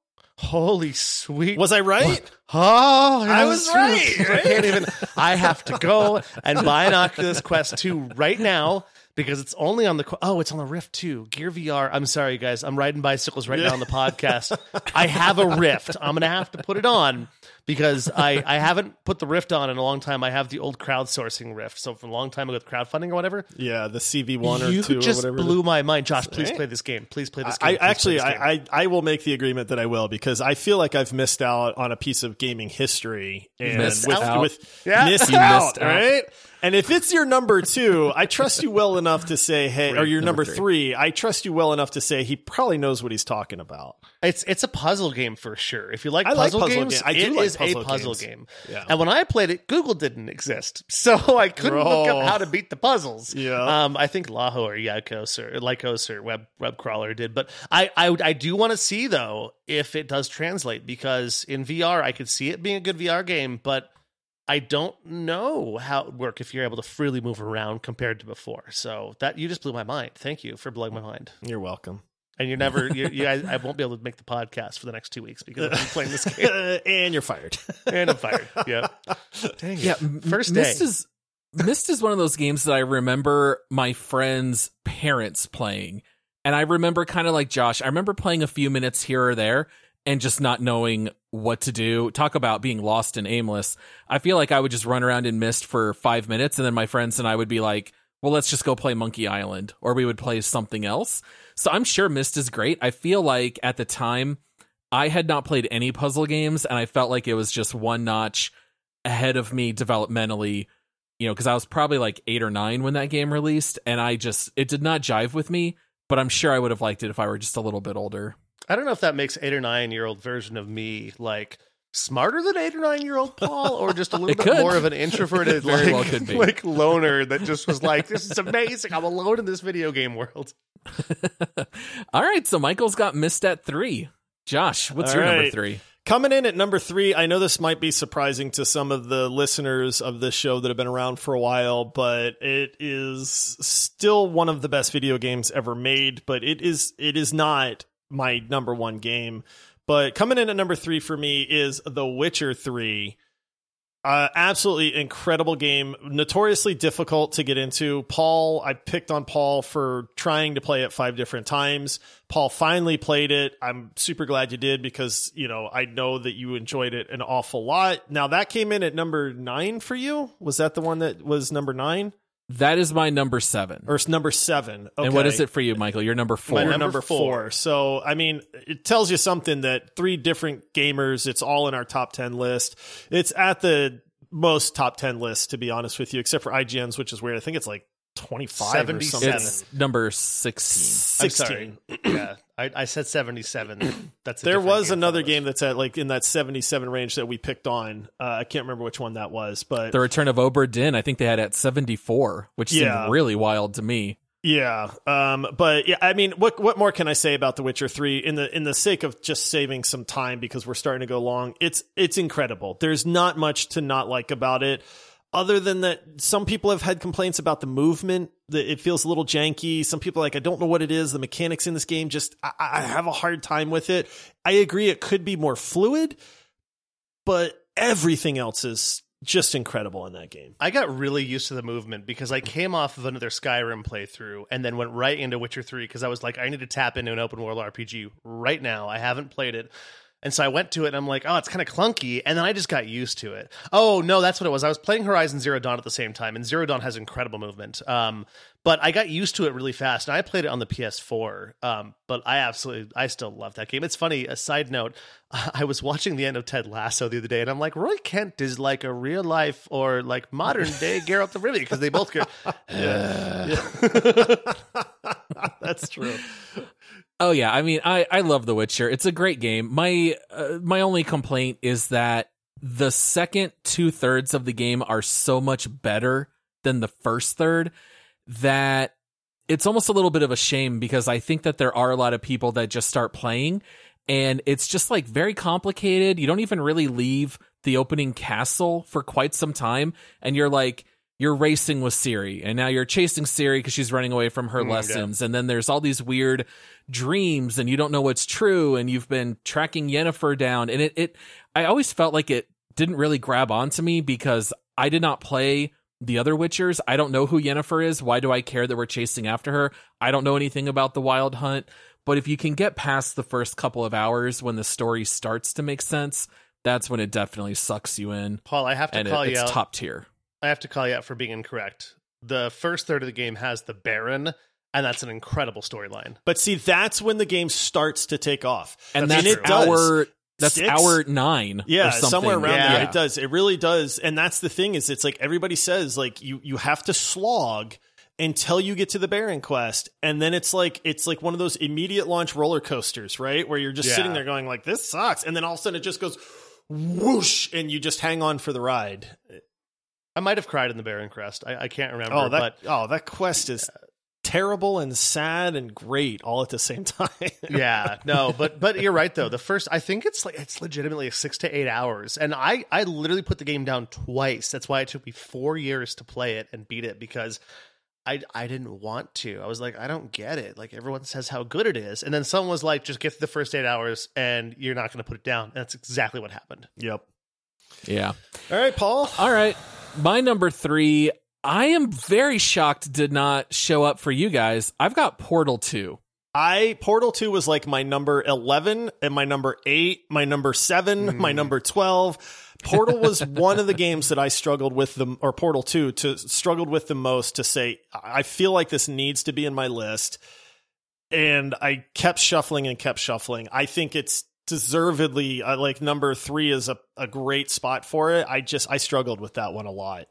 Holy sweet! Was I right? Oh, I was right, I can't even. I have to go and buy an Oculus Quest 2 right now because it's only on the. Oh, it's on the Rift 2. Gear VR. I'm sorry, guys. I'm riding bicycles right now on the podcast. I have a Rift. I'm going to have to put it on because I, I haven't put the Rift on in a long time. I have the old crowdsourcing Rift. So from a long time ago with crowdfunding or whatever. Yeah, the CV one or you two just or whatever. blew my mind. Josh, please Hey. play this game. Please play this I game. Please actually, this game. I, I, I will make the agreement that I will because I feel like I've missed out on a piece of gaming history and Missed with, out. with Yeah. missed You out, missed out. right? And if it's your number two, I trust you well enough to say, hey, or your number, number three. I trust you well enough to say he probably knows what he's talking about. It's it's a puzzle game for sure. If you like I like puzzle, puzzle games, ga- I do it like is puzzle a puzzle games. game. Yeah. And when I played it, Google didn't exist, so I couldn't look up how to beat the puzzles. Yeah. Um, I think Laho or Yikos or Lycos or Web Web Crawler did, but I I, I do want to see though if it does translate because in VR I could see it being a good VR game, but I don't know how it would work if you're able to freely move around compared to before. So that you just blew my mind. Thank you for blowing my mind. You're welcome. And you're never, you, you, I, I won't be able to make the podcast for the next two weeks because I'm playing this game and you're fired. and I'm fired. Yeah. Dang it. Yeah, First day. Myst is Myst is one of those games that I remember my friends' parents playing, and I remember kind of like Josh. I remember playing a few minutes here or there and just not knowing what to do. Talk about being lost and aimless. I feel like I would just run around in Myst for five minutes, and then my friends and I would be like, "Well, let's just go play Monkey Island," or we would play something else. So I'm sure Myst is great. I feel like at the time. I had not played any puzzle games, and I felt like it was just one notch ahead of me developmentally you know because i was probably like eight or nine when that game released and i just it did not jive with me but i'm sure i would have liked it if i were just a little bit older I don't know if that makes eight or nine year old version of me like smarter than eight or nine year old Paul, or just a little bit could. more of an introverted, Very like, well could be. like loner that just was like, "This is amazing! I'm alone in this video game world." all right so michael's got Myst at three josh what's All your number three Coming in at number three, I know this might be surprising to some of the listeners of this show that have been around for a while, but it is still one of the best video games ever made. But it is it is not my number one game. But coming in at number three for me is The Witcher Three. Uh, absolutely incredible game. Notoriously difficult to get into. Paul, I picked on Paul for trying to play it five different times. Paul finally played it. I'm super glad you did because, you know, I know that you enjoyed it an awful lot. Now, that came in at number nine for you. Was that the one that was number nine that is my number seven or it's number seven? Okay. and what is it for you michael you're number four My number number four. four. So, I mean, it tells you something that three different gamers, it's all in our top 10 list. It's at the most top 10 list, to be honest with you, except for IGN's, which is weird. I think it's like 25 or something. it's number 16 I'm 16. sorry. yeah, I, I said seventy-seven. That's a There was game another game that's at like in that 77 range that we picked on. Uh, I can't remember which one that was, but the return of Obra Dinn, i think they had at 74 which Yeah. seemed really wild to me Yeah, um, but yeah, I mean, what what more can I say about The Witcher Three? In the in the sake of just saving some time because we're starting to go long, it's it's incredible. There's not much to not like about it, other than that some people have had complaints about the movement. That it feels a little janky. Some people like I don't know what it is. The mechanics in this game just I, I have a hard time with it. I agree, it could be more fluid, but everything else is just incredible in that game. I got really used to the movement because I came off of another Skyrim playthrough and then went right into Witcher 3 because I was like, I need to tap into an open world RPG right now. I haven't played it. And so I went to it and I'm like, oh, it's kind of clunky. And then I just got used to it. Oh, no, that's what it was. I was playing Horizon Zero Dawn at the same time, and Zero Dawn has incredible movement. Um, but I got used to it really fast. And I played it on the PS4. Um, but I absolutely, I still love that game. It's funny, a side note, I was watching the end of Ted Lasso the other day, and I'm like, Roy Kent is like a real life or like modern day Geralt of Rivia because they both go, That's true. Oh yeah, I mean, I I love The Witcher. It's a great game. My uh, my only complaint is that the second two thirds of the game are so much better than the first third that it's almost a little bit of a shame because I think that there are a lot of people that just start playing and it's just like very complicated. You don't even really leave the opening castle for quite some time and you're like you're racing with Ciri and now you're chasing Ciri because she's running away from her Mm, yeah. lessons. And then there's all these weird dreams and you don't know what's true. And you've been tracking Yennefer down. And it, it, I always felt like it didn't really grab onto me because I did not play the other Witchers. I don't know who Yennefer is. Why do I care that we're chasing after her? I don't know anything about the Wild Hunt. But if you can get past the first couple of hours when the story starts to make sense, that's when it definitely sucks you in. Paul, I have to And it, call you it's out. top tier. I have to call you out for being incorrect. The first third of the game has the Baron, and that's an incredible storyline. But see, that's when the game starts to take off. And That's that's, true. it does. hour that's Six? hour nine. Yeah, or something. somewhere around Yeah. there. It does. It really does. And that's the thing is it's like everybody says like you you have to slog until you get to the Baron quest and then it's like it's like one of those immediate launch roller coasters, right? Where you're just Yeah. sitting there going like this sucks and then all of a sudden it just goes whoosh and you just hang on for the ride. I might have cried in the Baron Crest. I, I can't remember. Oh, that but oh, that quest is uh, terrible and sad and great all at the same time. yeah, no, but but you're right though. The first, I think it's like it's legitimately six to eight hours, and I I literally put the game down twice. That's why it took me four years to play it and beat it because. I, I didn't want to. I was like, I don't get it. Like everyone says how good it is, and then someone was like, just get through the first eight hours, and you're not going to put it down. And that's exactly what happened. yep. Yeah. All right, Paul. All right. My number three, I am very shocked did not show up for you guys. I've got Portal 2. I Portal 2 was like my number 11 and my number 8, my number 7, my hmm. number 12. Portal was one of the games that I struggled with the or Portal 2 to struggled with the most to say I feel like this needs to be in my list. And I kept shuffling and kept shuffling. I think it's deservedly uh, like number 3 is a, a great spot for it. I just I struggled with that one a lot.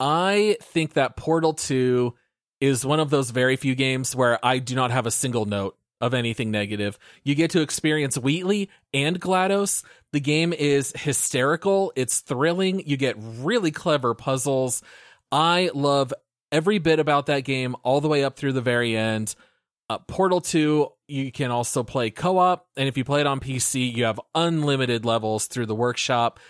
I think that Portal 2 is one of those very few games where I do not have a single note of anything negative. You get to experience Wheatley and GLaDOS. The game is hysterical, it's thrilling. You get really clever puzzles. I love every bit about that game all the way up through the very end. Uh, Portal 2, you can also play co op. And if you play it on PC, you have unlimited levels through the workshop.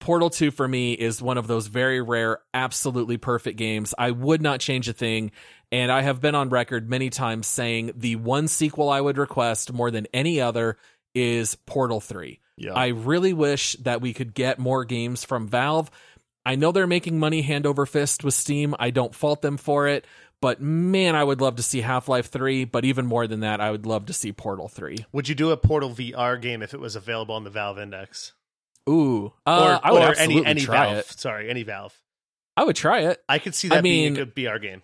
Portal 2 for me is one of those very rare, absolutely perfect games. I would not change a thing. And I have been on record many times saying the one sequel I would request more than any other is Portal 3. Yeah. I really wish that we could get more games from Valve. I know they're making money hand over fist with Steam. I don't fault them for it. But man, I would love to see Half Life 3. But even more than that, I would love to see Portal 3. Would you do a Portal VR game if it was available on the Valve Index, Ooh, uh, I would or absolutely any any try Valve? it. Sorry, any Valve. I would try it. I could see I that being mean- a good VR game.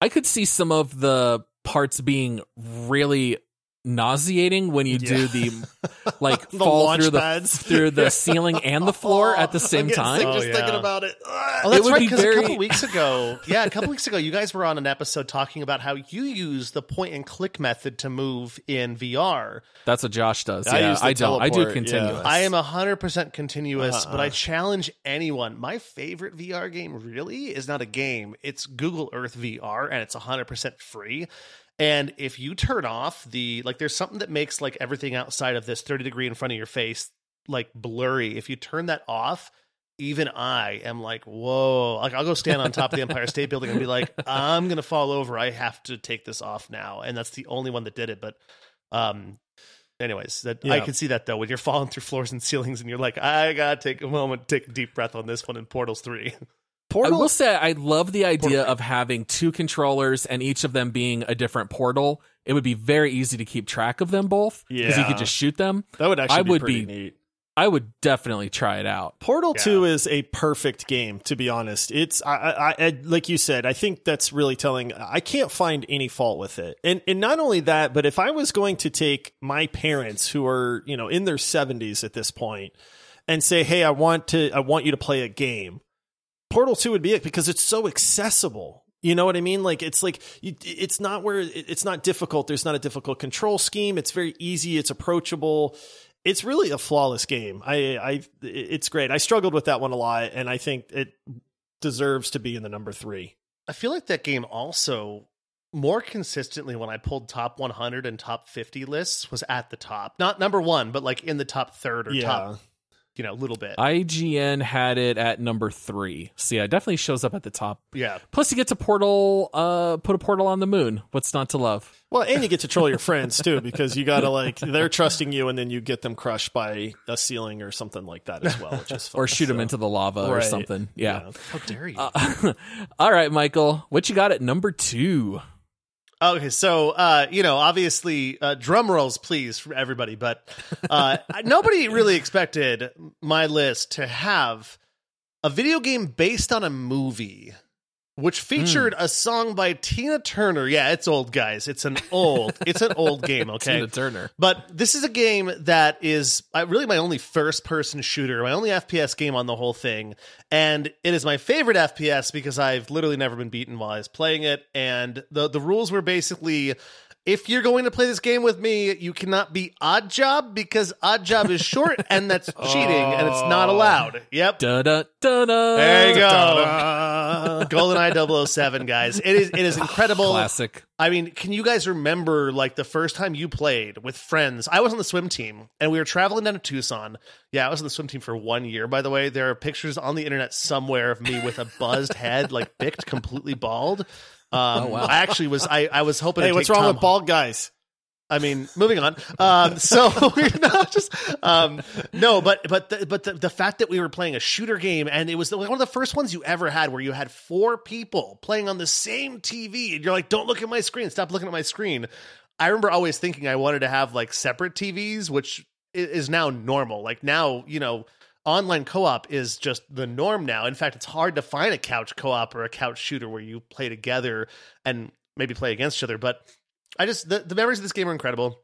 I could see some of the parts being really nauseating when you do Yeah. the like The fall through the pads. through the ceiling and the floor at the same I'm time. sick Oh, just thinking yeah. about it. Oh, It that's would right. be Because very- a couple weeks ago, yeah, a couple weeks ago, you guys were on an episode talking about how you use the point and click method to move in VR. That's what Josh does. I yeah, use the I don't. I do teleport, continuous. yeah. I am hundred percent continuous, but Uh-uh. I challenge anyone. My favorite VR game really is not a game; it's Google Earth VR, and it's hundred percent free. And if you turn off the like, there's something that makes like everything outside of this thirty degree in front of your face like blurry. If you turn that off, even I am like, whoa! Like I'll go stand on top of the Empire State Building and be like, I'm gonna fall over. I have to take this off now. And that's the only one that did it. But, um, anyways, that I can see that though when you're falling through floors and ceilings and you're like, I gotta take a moment, take a deep breath on this one in Portals Three. I will say I love the idea of having two controllers and each of them being a different portal it would be very easy to keep track of them both because you could just shoot them. That would actually I be would pretty be- neat. I would definitely try it out. Portal Yeah. 2 is a perfect game, to be honest. It's, I, I, I, like you said, I think that's really telling. I can't find any fault with it. And, and not only that, but if I was going to take my parents who are, you know, in their 70s at this point and say, hey, I want to, I want you to play a game, Portal 2 would be it because it's so accessible. You know what I mean? Like it's like you, it's not where it's not difficult. There's not a difficult control scheme. It's very easy. It's approachable. It's really a flawless game. I, I, it's great. I struggled with that one a lot, and I think it deserves to be in the number three. I feel like that game also more consistently when I pulled top 100 and top 50 lists was at the top. Not number 1, but like in the top third or yeah, top, you know, a little bit. IGN had it at number three. So yeah, it definitely shows up at the top. yeah. Plus, you get to portal, uh, put a portal on the moon. What's not to love? well, and you get to troll your friends too because you got to like they're trusting you, and then you get them crushed by a ceiling or something like that as well, which is fun. Or shoot them into the lava or something. Yeah. yeah. How dare you? Uh, all right, Michael, what you got at number two? Okay, so uh, you know, obviously, uh, drum rolls, please, for everybody. But uh, nobody really expected my list to have a video game based on a movie, which featured a song by Tina Turner. Yeah, it's old, guys. It's an old, it's an old game. Okay, Tina Turner. but this is a game that is uh, really my only first person shooter, my only FPS game on the whole thing. And it is my favorite FPS because I've literally never been beaten while I was playing it. And the, the rules were basically if you're going to play this game with me, you cannot be Odd Job because Odd Job is short and that's oh. cheating and it's not allowed. Yep. Da da da da. There you go. GoldenEye 007, guys. It is it is ah, incredible. Classic. I mean, can you guys remember like the first time you played with friends? I was on the swim team and we were traveling down to Tucson. Yeah, I was on the swim team for one year, by the way. There are pictures on the internet somewhere of me with a buzzed head, like bicked, completely bald. Um, Oh, wow. I actually was. I, I was hoping. Hey, what's wrong Tom with bald guys? I mean, moving on. Um, so we're not just um, no, but but the, but the, the fact that we were playing a shooter game and it was one of the first ones you ever had where you had four people playing on the same TV and you're like, don't look at my screen, stop looking at my screen. I remember always thinking I wanted to have like separate TVs, which is now normal. Like now, you know. Online co-op is just the norm now. In fact, it's hard to find a couch co-op or a couch shooter where you play together and maybe play against each other. But I just the, the memories of this game are incredible.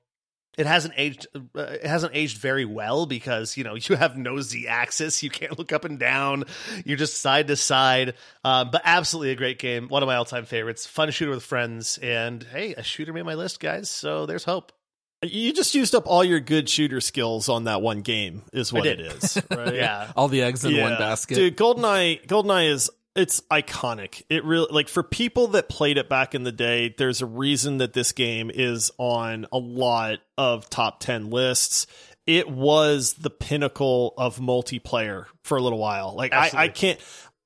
It hasn't aged. Uh, it hasn't aged very well because you know you have no Z axis. You can't look up and down. You're just side to side. Um, but absolutely a great game. One of my all time favorites. Fun shooter with friends. And hey, a shooter made my list, guys. So there's hope. You just used up all your good shooter skills on that one game, is what it is. Right? Yeah. All the eggs in one basket. Dude, GoldenEye, GoldenEye is it's iconic. It really like for people that played it back in the day, there's a reason that this game is on a lot of top 10 lists. It was the pinnacle of multiplayer for a little while. Like I, I can't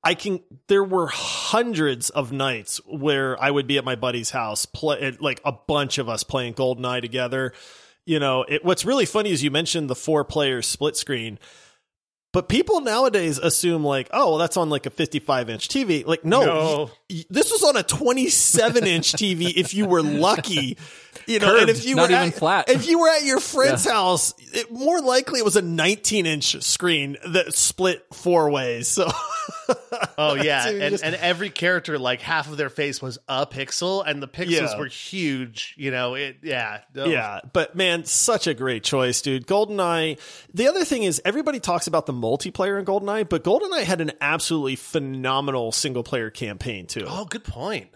I can there were hundreds of nights where I would be at my buddy's house play like a bunch of us playing GoldenEye together. You know, it, what's really funny is you mentioned the four player split screen. But people nowadays assume like, oh, well, that's on like a 55 inch TV. Like, no, No. y- this was on a 27 inch TV if you were lucky. You know, and if you were even at, flat. if you were at your friend's house, it, more likely it was a 19 inch screen that split four ways. So, Oh yeah, Dude, and, just- and every character like half of their face was a pixel, and the pixels Yeah. were huge. You know, it yeah, No. Yeah, but man, such a great choice, dude. GoldenEye. The other thing is, everybody talks about the multiplayer in GoldenEye, but GoldenEye had an absolutely phenomenal single player campaign too. Oh, good point.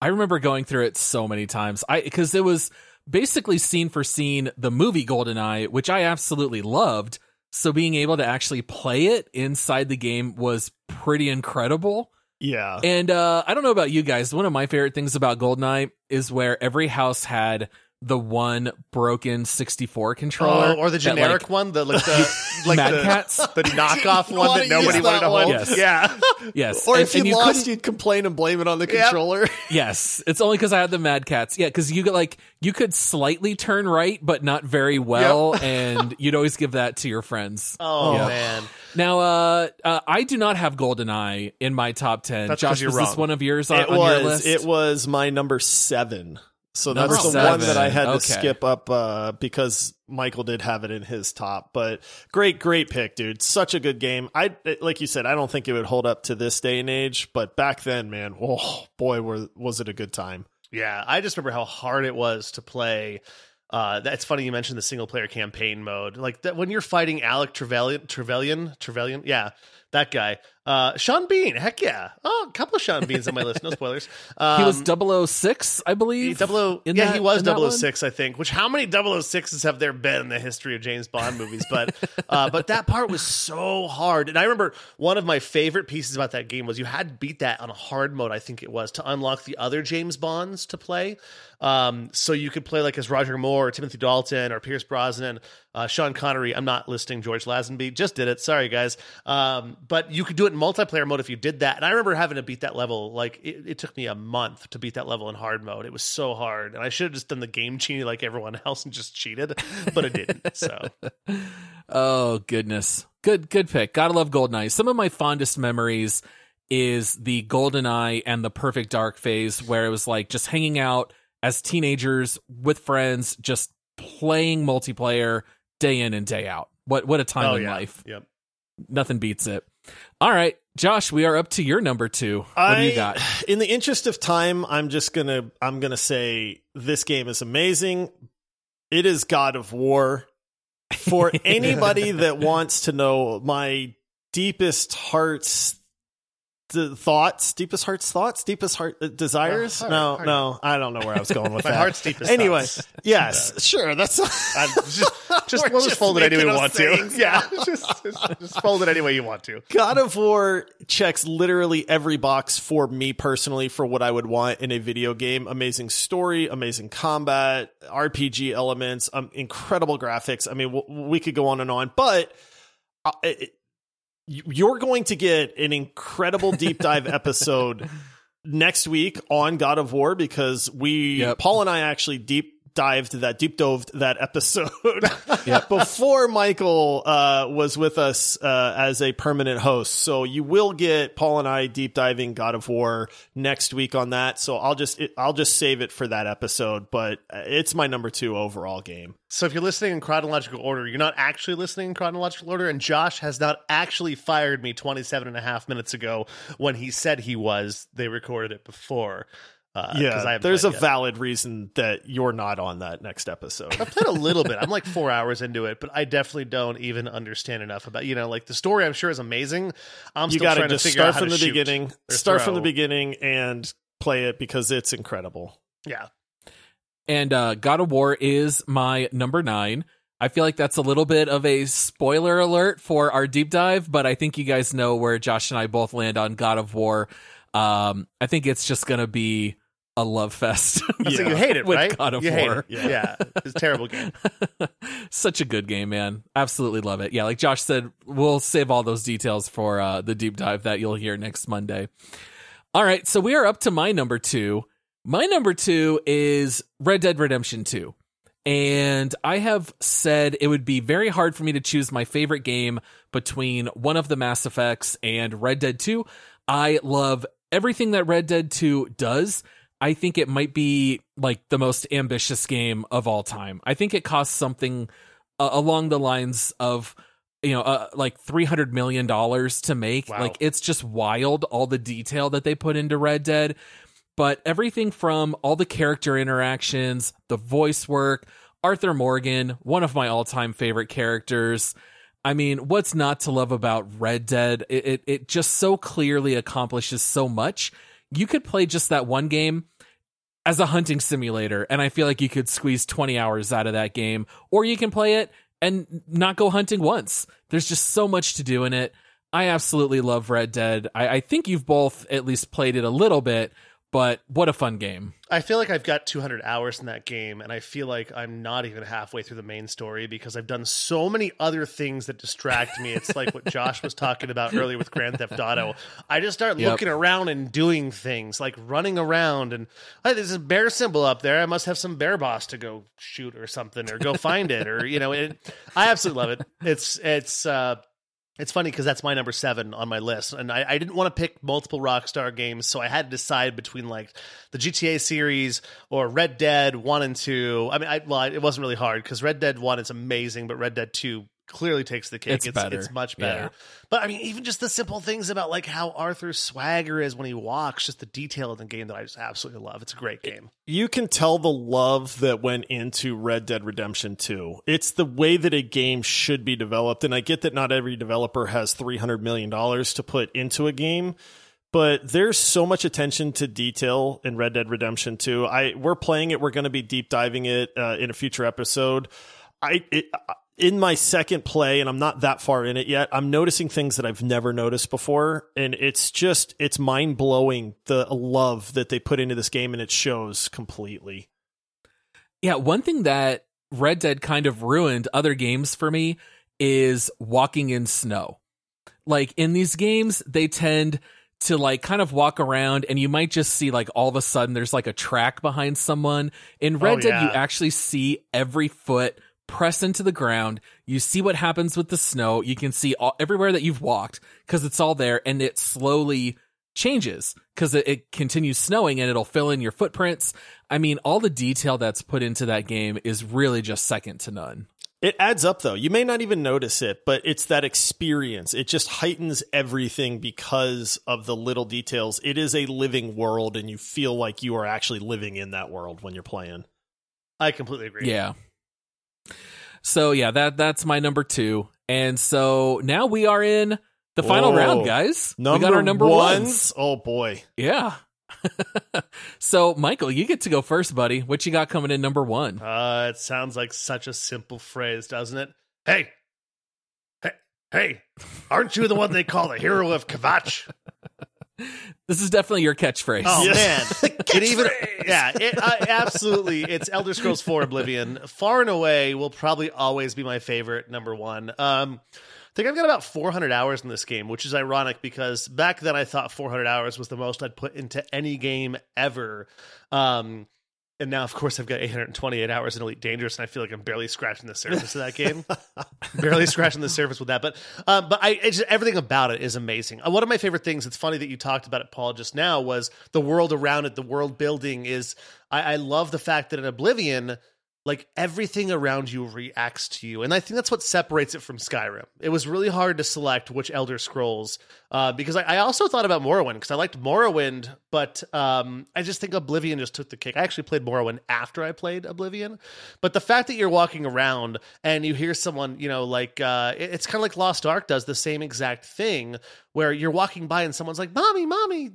I remember going through it so many times. I because it was basically scene for scene the movie GoldenEye, which I absolutely loved. So being able to actually play it inside the game was pretty incredible. Yeah, And uh, I don't know about you guys. One of my favorite things about GoldenEye is where every house had the one broken 64 controller. Oh, or the that, generic like, one, the like the like Mad the, Cats? the knockoff one that nobody wanted that to one. hold. Yes. Yeah, Yes. or And- if you, and lost, couldn't- you'd complain and blame it on the Yep. controller. Yes, it's only because I had the Mad Catz. Yeah, because you could like you could slightly turn right, but not very well, and you'd always give that to your friends. Oh Yeah. man, Now, uh, uh, I do not have GoldenEye in my top ten. That's 'cause Josh, you're this one of yours on, it on was. your list? It was my number seven. So Number that's the one that I had to skip up uh, because Michael did have it in his top. But great, great pick, dude. Such a good game. I like you said, I don't think it would hold up to this day and age, but back then, man, oh boy, were, was it a good time. Yeah, I just remember how hard it was to play. Uh, that's funny you mentioned the single player campaign mode. Like that when you're fighting Alec Trevelyan, Trevelyan, Trevelyan, yeah, that guy. Uh, Sean Bean, heck yeah. Oh, a couple of Sean Beans on my list. No spoilers. Um, He was 006, I believe. Double O, yeah, that- he was in that one? 006, I think. Which how many 006s have there been in the history of James Bond movies? But uh, but that part was so hard, and I remember one of my favorite pieces about that game was you had to beat that on a hard mode. I think it was to unlock the other James Bonds to play. Um, so you could play like as Roger Moore, or Timothy Dalton, or Pierce Brosnan, uh, Sean Connery. I'm not listing George Lazenby. Just did it. Sorry guys. Um, but you could do it in multiplayer mode if you did that. And I remember having to beat that level. Like it, it took me a month to beat that level in hard mode. It was so hard, and I should have just done the game genie like everyone else and just cheated, but I didn't. So Oh goodness, good good pick. Gotta love Goldeneye. Some of my fondest memories is the Goldeneye and the Perfect Dark phase, where it was like just hanging out as teenagers with friends, just playing multiplayer day in and day out. What what a time oh in yeah, life! yep. Nothing beats it. All right, Josh, we are up to your number two. What do you got? In the interest of time, I'm just gonna I'm gonna say this game is amazing. It is God of War. For anybody that wants to know my deepest heart's th- thoughts, deepest heart's thoughts, deepest heart uh, desires. Uh, heart, no, heart. no, I don't know where I was going with My that. heart's deepest. Anyway, thoughts. yes, sure. That's just just, we'll just fold it any way you want to. Yeah, just, just just fold it any way you want to. God of War checks literally every box for me personally for what I would want in a video game. Amazing story, amazing combat, RPG elements, um, incredible graphics. I mean, w- we could go on and on, but uh, it, you're going to get an incredible deep dive episode next week on God of War because we Yep. Paul and I actually deep dived that deep dove that episode Yep. before Michael uh, was with us uh, as a permanent host. So you will get Paul and I deep diving God of War next week on that. So I'll just it, I'll just save it for that episode. But uh, it's my number two overall game. So if you're listening in chronological order, you're not actually listening in chronological order, and Josh has not actually fired me 27 and a half minutes ago when he said he was. They recorded it before. Uh, 'cause I yeah, haven't there's a yet. valid reason that you're not on that next episode. I played a little bit. I'm like four hours into it, but I definitely don't even understand enough about you know like the story. I'm sure is amazing. I'm you still got to trying to just figure start out how from the shoot beginning. or Start from the beginning and play it because it's incredible. Yeah, And uh, God of War is my number nine. I feel like that's a little bit of a spoiler alert for our deep dive, but I think you guys know where Josh and I both land on God of War. Um, I think it's just going to be a love fest. so you hate it, With right? God of you hate War. it. Yeah. it's a terrible game. Such a good game, man. Absolutely love it. Yeah, like Josh said, we'll save all those details for uh, the deep dive that you'll hear next Monday. All right, so we are up to my number two. My number two is Red Dead Redemption 2. And I have said it would be very hard for me to choose my favorite game between one of the Mass Effects and Red Dead 2. I love everything that Red Dead 2 does. I think it might be like the most ambitious game of all time. I think it costs something uh, along the lines of you know uh, like 300 million dollars to make. Wow. Like it's just wild all the detail that they put into Red Dead. But everything from all the character interactions, the voice work, Arthur Morgan, one of my all-time favorite characters. I mean, what's not to love about Red Dead? It, it it just so clearly accomplishes so much. You could play just that one game as a hunting simulator, and I feel like you could squeeze 20 hours out of that game, or you can play it and not go hunting once. There's just so much to do in it. I absolutely love Red Dead. I, I think you've both at least played it a little bit, but what a fun game. I feel like I've got 200 hours in that game, and I feel like I'm not even halfway through the main story because I've done so many other things that distract me. It's like what Josh was talking about earlier with Grand Theft Auto. I just start Yep. looking around and doing things like running around, and hey, there's a bear symbol up there. I must have some bear boss to go shoot or something, or go find it, or you know. It, I absolutely love it. It's it's. uh It's funny because that's my number seven on my list, and I, I didn't want to pick multiple Rockstar games, so I had to decide between like the GTA series or Red Dead One and Two. I mean, I, well, it wasn't really hard because Red Dead One is amazing, but Red Dead Two clearly takes the cake. It's better. It's much better. Yeah. But I mean, even just the simple things about like how Arthur's swagger is when he walks, just the detail of the game that I just absolutely love. It's a great game. You can tell the love that went into Red Dead Redemption 2. It's the way that a game should be developed. And I get that not every developer has $300 million to put into a game, but there's so much attention to detail in Red Dead Redemption 2. I we're playing it. We're going to be deep diving it uh, in a future episode. I it, in my second play, and I'm not that far in it yet. I'm noticing things that I've never noticed before, and it's just it's mind blowing the love that they put into this game, and it shows completely. Yeah, one thing that Red Dead kind of ruined other games for me is walking in snow. Like in these games, they tend to like kind of walk around and you might just see like all of a sudden there's like a track behind someone. In Red Oh, Dead, you actually see every foot press into the ground. You see what happens with the snow. You can see all, everywhere that you've walked because it's all there and it slowly changes because it, it continues snowing and it'll fill in your footprints. I mean, all the detail that's put into that game is really just second to none. It adds up though. You may not even notice it, but it's that experience. It just heightens everything because of the little details. It is a living world, and you feel like you are actually living in that world when you're playing. I completely agree. Yeah. So yeah, that that's my number two. And so now we are in the final Whoa. round, guys. Number we got our number ones. ones. Oh boy. Yeah. so Michael, you get to go first, buddy. What you got coming in number one? Uh, it sounds like such a simple phrase, doesn't it? Hey, hey, hey! Aren't you the one they call the hero of Kvatch? This is definitely your catchphrase. Oh Yes. man, it even yeah, it, uh, absolutely. It's Elder Scrolls 4 Oblivion. Far and away will probably always be my favorite number one. Um, I think I've got about 400 hours in this game, which is ironic because back then I thought 400 hours was the most I'd put into any game ever. Um, and now, of course, I've got 828 hours in Elite Dangerous, and I feel like I'm barely scratching the surface of that game. barely scratching the surface with that. But, um, but I it's just, everything about it is amazing. Uh, one of my favorite things. It's funny that you talked about it, Paul, just now. Was the world around it? The world building is. I, I love the fact that in Oblivion, like everything around you reacts to you. And i think that's what separates it from skyrim. It was really hard to select which elder scrolls uh, because I, I also thought about morrowind because i liked morrowind but um, i just think oblivion just took the cake i actually played morrowind after i played oblivion. But the fact that you're walking around and you hear someone you know like uh, it- it's kind of like lost ark does the same exact thing where you're walking by and someone's like mommy mommy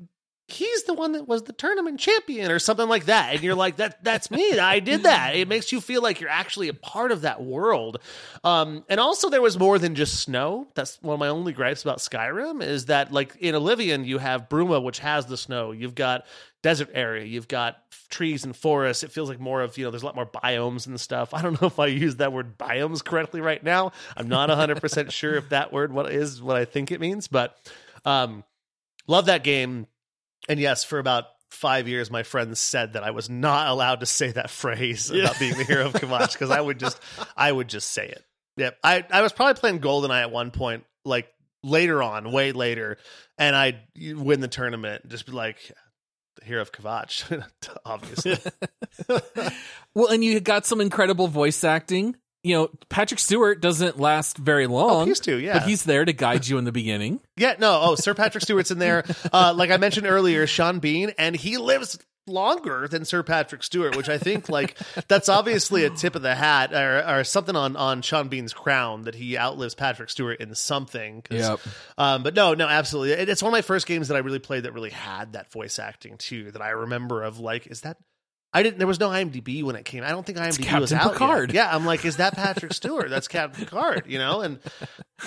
he's the one that was the tournament champion or something like that. And you're like that that's me. I did that. It makes you feel like you're actually a part of that world. Um and also there was more than just snow. That's one of my only gripes about skyrim is that like in Oblivion you have bruma which has the snow. You've got desert area. You've got trees and forests. It feels like more of you know there's a lot more biomes and stuff. I don't know if i use that word biomes correctly right now. I'm not 100% sure if that word what is what i think it means but um love that game and yes, for about five years, my friends said that I was not allowed to say that phrase about being the hero of Kvatch because I would just, I would just say it. Yep. I, I was probably playing Goldeneye at one point, like later on, way later, and I'd win the tournament and just be like, the hero of Kvatch, obviously. Well, and you got some incredible voice acting. You know, Patrick Stewart doesn't last very long. Oh, he used to, yeah. But he's there to guide you in the beginning. Yeah, no. Oh, Sir Patrick Stewart's in there. Uh, like I mentioned earlier, Sean Bean, and he lives longer than Sir Patrick Stewart, which I think like that's obviously a tip of the hat or, or something on on Sean Bean's crown that he outlives Patrick Stewart in something. Yep. Um, but no, no, absolutely. It, it's one of my first games that I really played that really had that voice acting too. That I remember of like, is that I didn't. There was no IMDb when it came. I don't think IMDb was out Picard. Yet. Yeah, I'm like, is that Patrick Stewart? That's Captain Picard. You know, and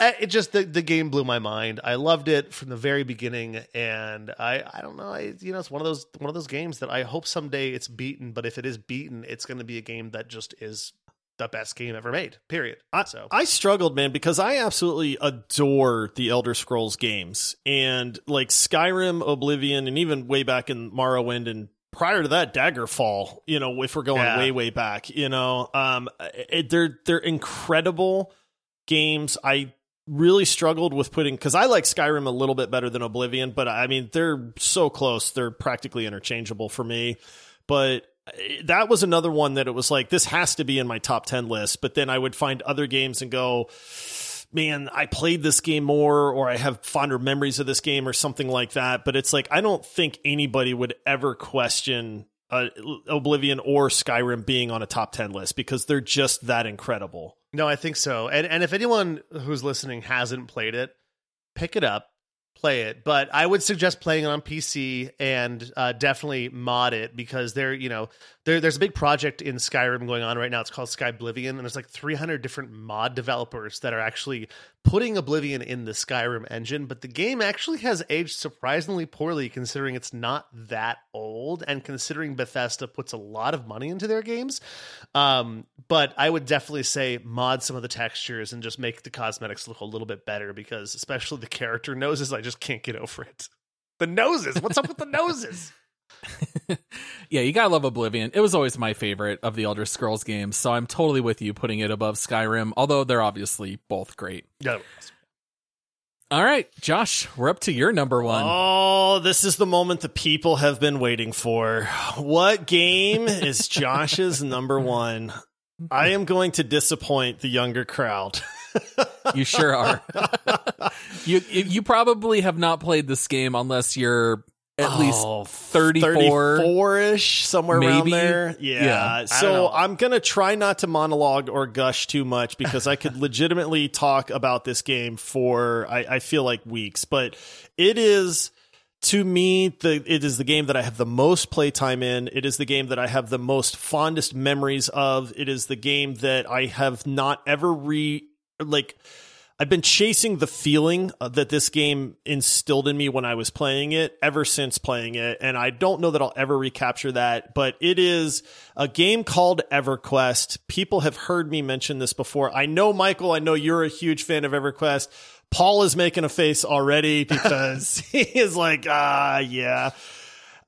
it just the, the game blew my mind. I loved it from the very beginning, and I I don't know. I you know, it's one of those one of those games that I hope someday it's beaten. But if it is beaten, it's going to be a game that just is the best game ever made. Period. I, so I struggled, man, because I absolutely adore the Elder Scrolls games and like Skyrim, Oblivion, and even way back in Morrowind and prior to that Daggerfall. You know, if we're going Yeah. way way back, you know, um, it, they're they're incredible games. I really struggled with putting because I like Skyrim a little bit better than Oblivion, but I mean they're so close; they're practically interchangeable for me. But eh, that was another one that it was like this has to be in my top 10 list but then i would find other games and go man i played this game more or i have fonder memories of this game or something like that. But it's like i don't think anybody would ever question uh, oblivion or skyrim being on a top 10 list because they're just that incredible. No, I think so. And and if anyone who's listening hasn't played it, pick it up, play it. But I would suggest playing it on PC and uh, definitely mod it because there, you know, there, there's a big project in Skyrim going on right now. It's called Skyblivion, and there's like 300 different mod developers that are actually putting Oblivion in the Skyrim engine. But the game actually has aged surprisingly poorly considering it's not that old, and considering Bethesda puts a lot of money into their games. Um, but I would definitely say mod some of the textures and just make the cosmetics look a little bit better because, especially the character noses, I just can't get over it. The noses. What's up with the noses? yeah, you gotta love Oblivion. It was always my favorite of the Elder Scrolls games, so I'm totally with you putting it above Skyrim, although they're obviously both great. Yeah. All right, Josh, we're up to your number one. Oh, this is the moment the people have been waiting for. What game is Josh's number one? I am going to disappoint the younger crowd. You sure are. you you probably have not played this game unless you're at oh, least Oh, 34. 34-ish, somewhere around there. Yeah. Yeah. So. I'm going to try not to monologue or gush too much because I could legitimately talk about this game for, I, I feel like weeks, but it is to me the it is the game that I have the most playtime in. It is the game that I have the most fondest memories of. It is the game that I have not ever re like I've been chasing the feeling uh, that this game instilled in me when I was playing it ever since playing it. And I don't know that I'll ever recapture that, but it is a game called EverQuest. People have heard me mention this before. I know, Michael, I know you're a huge fan of EverQuest. Paul is making a face already because he is like, ah, yeah.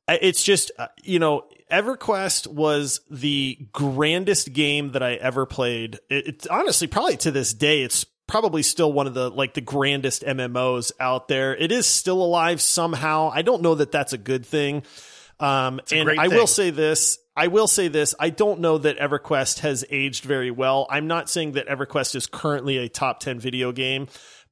It's just, uh, you know, EverQuest was the grandest game that I ever played. It, it's honestly probably to this day, it's probably still one of the like the grandest MMOs out there. It is still alive somehow. I don't know that that's a good thing. Um, and I thing. will say this. I will say this. I don't know that EverQuest has aged very well. I'm not saying that EverQuest is currently a top 10 video game,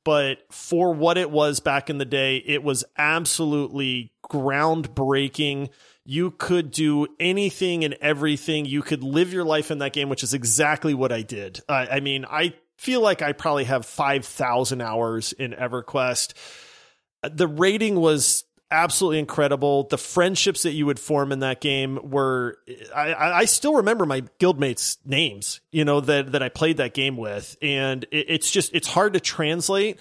but for what it was back in the day, it was absolutely groundbreaking. You could do anything and everything. You could live your life in that game, which is exactly what I did. Uh, I mean, I feel like I probably have 5,000 hours in EverQuest. The rating was absolutely incredible. The friendships that you would form in that game were, I, I still remember my guildmates' names, you know, that, that I played that game with. And it, it's just, it's hard to translate.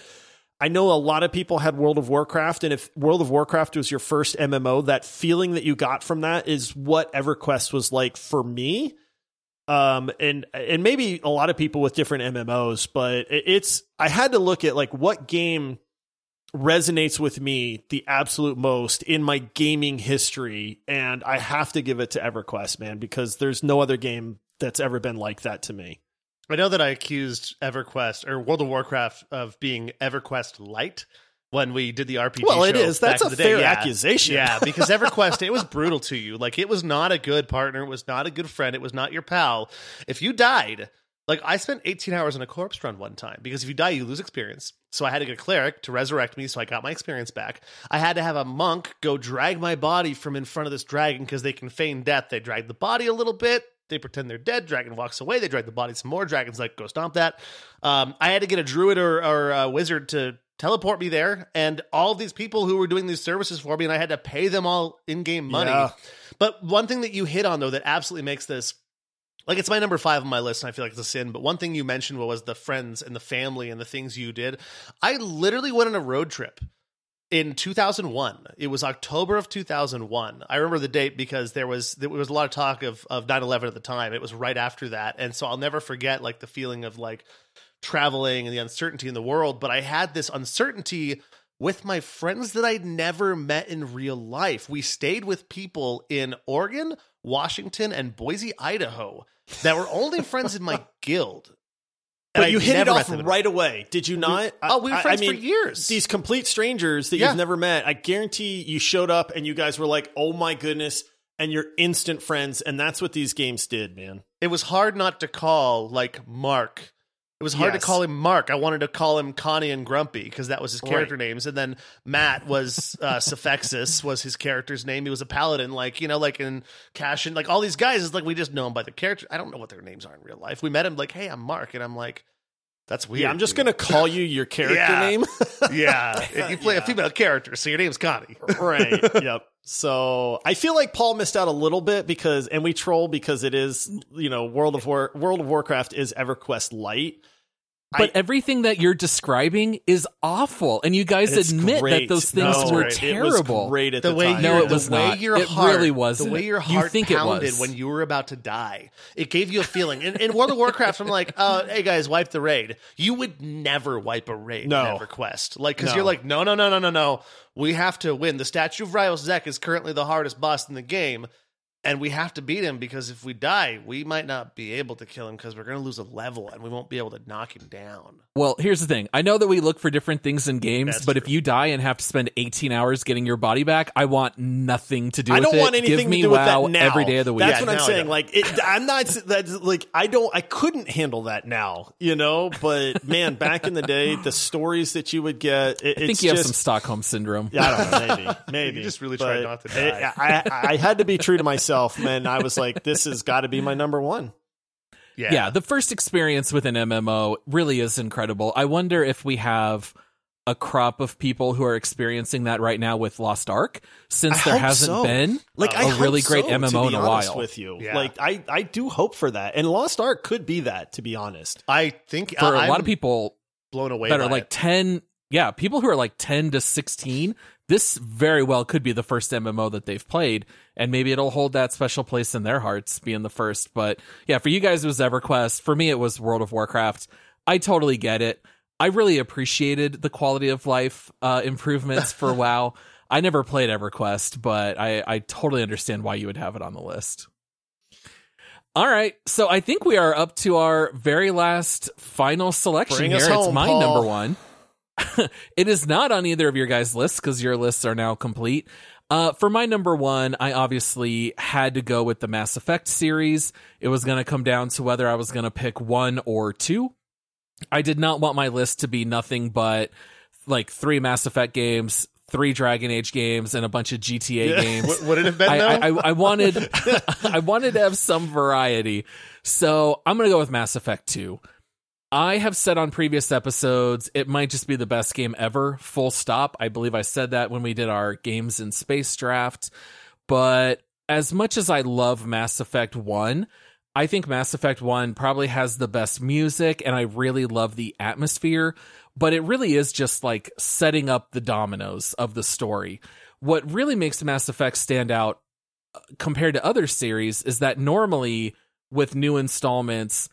I know a lot of people had World of Warcraft, and if World of Warcraft was your first MMO, that feeling that you got from that is what EverQuest was like for me. Um, and and maybe a lot of people with different MMOs, but it's I had to look at like what game resonates with me the absolute most in my gaming history, and I have to give it to EverQuest, man, because there's no other game that's ever been like that to me. I know that I accused EverQuest or World of Warcraft of being EverQuest light when we did the RPG. Well, it show is. That's a the day. fair Yeah. accusation. Yeah, because EverQuest it was brutal to you. Like it was not a good partner. It was not a good friend. It was not your pal. If you died, like I spent 18 hours in a corpse run one time because if you die, you lose experience. So I had to get a cleric to resurrect me, so I got my experience back. I had to have a monk go drag my body from in front of this dragon because they can feign death. They drag the body a little bit. They pretend they're dead. Dragon walks away. They drag the body some more. Dragon's like, go stomp that. Um, I had to get a druid or, or a wizard to teleport me there. And all these people who were doing these services for me, and I had to pay them all in game money. Yeah. But one thing that you hit on, though, that absolutely makes this like it's my number five on my list, and I feel like it's a sin. But one thing you mentioned was the friends and the family and the things you did. I literally went on a road trip in 2001. It was October of 2001. I remember the date because there was there was a lot of talk of of 9/11 at the time. It was right after that, and so I'll never forget like the feeling of like traveling and the uncertainty in the world. But I had this uncertainty with my friends that I'd never met in real life. We stayed with people in Oregon, Washington, and Boise, Idaho that were only friends in my guild. And But I you hit it off right away, did you not? Oh, we were I- friends I mean, for years. These complete strangers that Yeah. you've never met, I guarantee you showed up and you guys were like, "Oh my goodness!" and you're instant friends, and that's what these games did, man. it was hard not to call like Mark. It was hard Yes. to call him Mark. I wanted to call him Connie and Grumpy because that was his character Right. names. And then Matt was uh, Suffexus was his character's name. He was a paladin, like you know, like in Cashin, like all these guys is like we just know them by their character. I don't know what their names are in real life. We met him like, hey, I'm Mark, and I'm like, that's weird. Yeah, I'm just dude. gonna call you your character Yeah. name. yeah. And you play a female character, so your name's Connie. right. Yep. So I feel like Paul missed out a little bit because, and we troll because it is, you know, World of War, World of Warcraft is EverQuest Light. But I- everything that you're describing is awful, and you guys It's admit great. that those things No, were terrible. It was great at the the, way time. No, your- it was the way not. your It heart, really wasn't. The way your You heart think it pounded was. when you were about to die, it gave you a feeling. In, in World of Warcraft, I'm like, uh, "Hey guys, wipe the raid." You would never wipe a raid No. in EverQuest, like because No. you're like, "No, no, no, no, no, no. We have to win." The Statue of Rallos Zek is currently the hardest boss in the game. And we have to beat him because if we die, we might not be able to kill him because we're going to lose a level and we won't be able to knock him down. Well, here's the thing. I know that we look for different things in games, That's but if you die and have to spend 18 hours getting your body back, I want nothing to do with that. I don't it. want anything Give me to do with WoW that now. every day of the week. That's Yeah, what I'm saying. Like, it, I'm not. That's like I don't. I couldn't handle that now. You know. But man, back in the day, the stories that you would get. It, I think it's you have some Stockholm syndrome. Yeah, I don't know. Maybe, maybe. You just really But tried not to die. it- I, I had to be true to myself, man. I was like, this has got to be my number one. yeah, yeah, the first experience with an MMO really is incredible. I wonder if we have a crop of people who are experiencing that right now with Lost Ark, since I there hasn't so. been Like, a I hope really great so, to MMO in a while. With you, Yeah. like I, I do hope for that, and Lost Ark could be that. To be honest, I think For I, a lot I'm of people blown away that are like it. 10, yeah, people who are like 10 to 16, this very well could be the first MMO that they've played, and maybe it'll hold that special place in their hearts being the first. But yeah, for you guys, it was EverQuest. For me, it was World of Warcraft. I totally get it. I really appreciated the quality of life uh, improvements for WoW. I never played EverQuest, but I, I totally understand why you would have it on the list. All right, so I think we are up to our very last final selection Bring here. us it's my Paul. number one. it is not on either of your guys' lists because your lists are now complete. Uh, for my number one, I obviously had to go with the Mass Effect series. It was going to come down to whether I was going to pick one or two. I did not want my list to be nothing but like three Mass Effect games, three Dragon Age games, and a bunch of GTA games. Would- it have been I. I, I, I wanted I wanted to have some variety. So I'm gonna go with Mass Effect 2. I have said on previous episodes it might just be the best game ever, full stop. I believe I said that when we did our games in space draft. But as much as I love Mass Effect 1, I think Mass Effect 1 probably has the best music and I really love the atmosphere, but it really is just like setting up the dominoes of the story. What really makes Mass Effect stand out uh, compared to other series is that normally with new installments,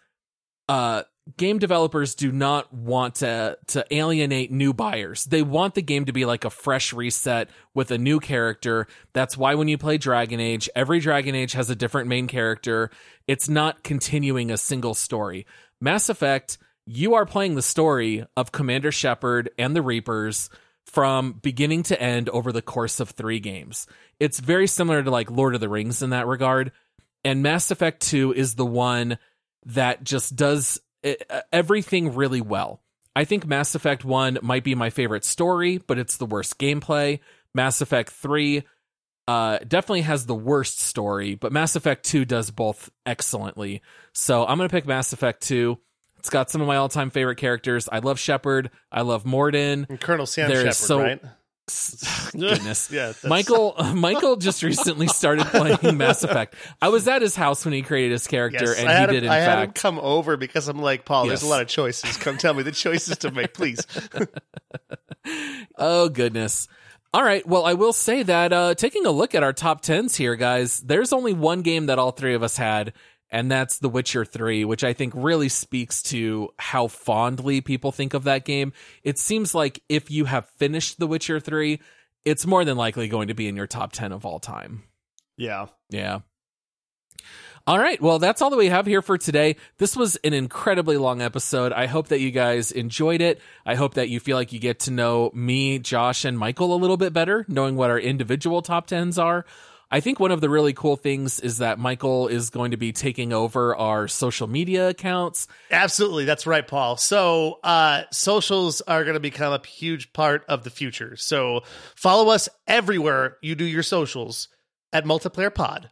uh, game developers do not want to to alienate new buyers. They want the game to be like a fresh reset with a new character. That's why when you play Dragon Age, every Dragon Age has a different main character. It's not continuing a single story. Mass Effect, you are playing the story of Commander Shepard and the Reapers from beginning to end over the course of 3 games. It's very similar to like Lord of the Rings in that regard. And Mass Effect 2 is the one that just does everything really well. I think Mass Effect 1 might be my favorite story, but it's the worst gameplay. Mass Effect 3 uh, definitely has the worst story, but Mass Effect 2 does both excellently. So I'm going to pick Mass Effect 2. It's got some of my all time favorite characters. I love Shepard. I love Mordin. And Colonel Sam Shepard, so- right? Goodness. Yeah, that's- Michael Michael just recently started playing Mass Effect. I was at his house when he created his character, Yes, and he had did him, in I had him fact. come over because I'm like, Paul, there's a lot of choices. Come tell me the choices to make, please. Oh goodness. All right. Well, I will say that uh taking a look at our top 10s here, guys, there's only one game that all three of us had, and that's The Witcher 3, which I think really speaks to how fondly people think of that game. It seems like if you have finished The Witcher 3, it's more than likely going to be in your top 10 of all time. yeah. Yeah. All right. Well, that's all that we have here for today. This was an incredibly long episode. I hope that you guys enjoyed it. I hope that you feel like you get to know me, Josh, and Michael a little bit better, knowing what our individual top tens are. I think one of the really cool things is that Michael is going to be taking over our social media accounts. Absolutely. That's right, Paul. So, uh, socials are going to become a huge part of the future. So, follow us everywhere you do your socials at Multiplayer Pod.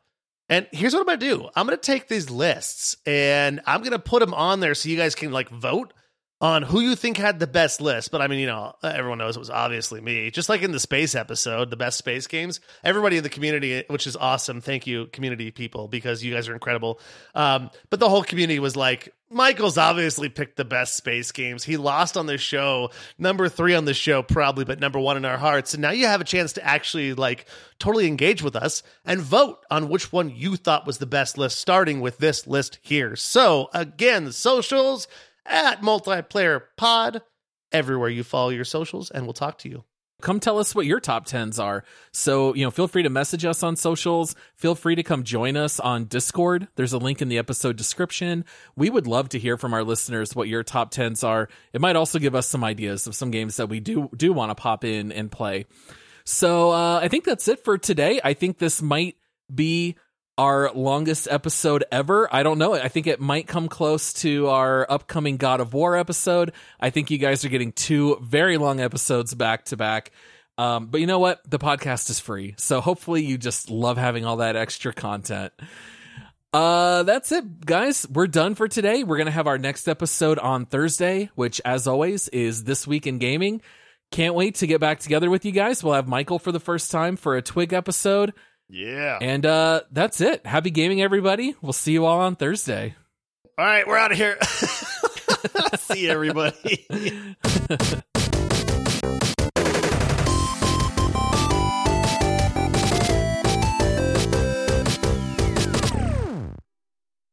And here's what I'm going to do I'm going to take these lists and I'm going to put them on there so you guys can like vote on who you think had the best list. But I mean, you know, everyone knows it was obviously me. Just like in the space episode, the best space games, everybody in the community, which is awesome. Thank you, community people, because you guys are incredible. Um, but the whole community was like, Michael's obviously picked the best space games. He lost on the show, number three on the show, probably, but number one in our hearts. And now you have a chance to actually like totally engage with us and vote on which one you thought was the best list, starting with this list here. So again, the socials at multiplayer pod everywhere you follow your socials and we'll talk to you. Come tell us what your top 10s are. So you know feel free to message us on socials. Feel free to come join us on discord. There's a link in the episode description. We would love to hear from our listeners what your top 10s are. It might also give us some ideas of some games that we do do want to pop in and play. So uh, i think that's it for today. I think this might be our longest episode ever. I don't know. I think it might come close to our upcoming God of War episode. I think you guys are getting two very long episodes back to back. Um, but you know what? The podcast is free. So hopefully you just love having all that extra content. Uh, that's it, guys. We're done for today. We're going to have our next episode on Thursday, which, as always, is This Week in Gaming. Can't wait to get back together with you guys. We'll have Michael for the first time for a Twig episode. Yeah. And uh that's it. Happy gaming everybody. We'll see you all on Thursday. All right, we're out of here. see everybody.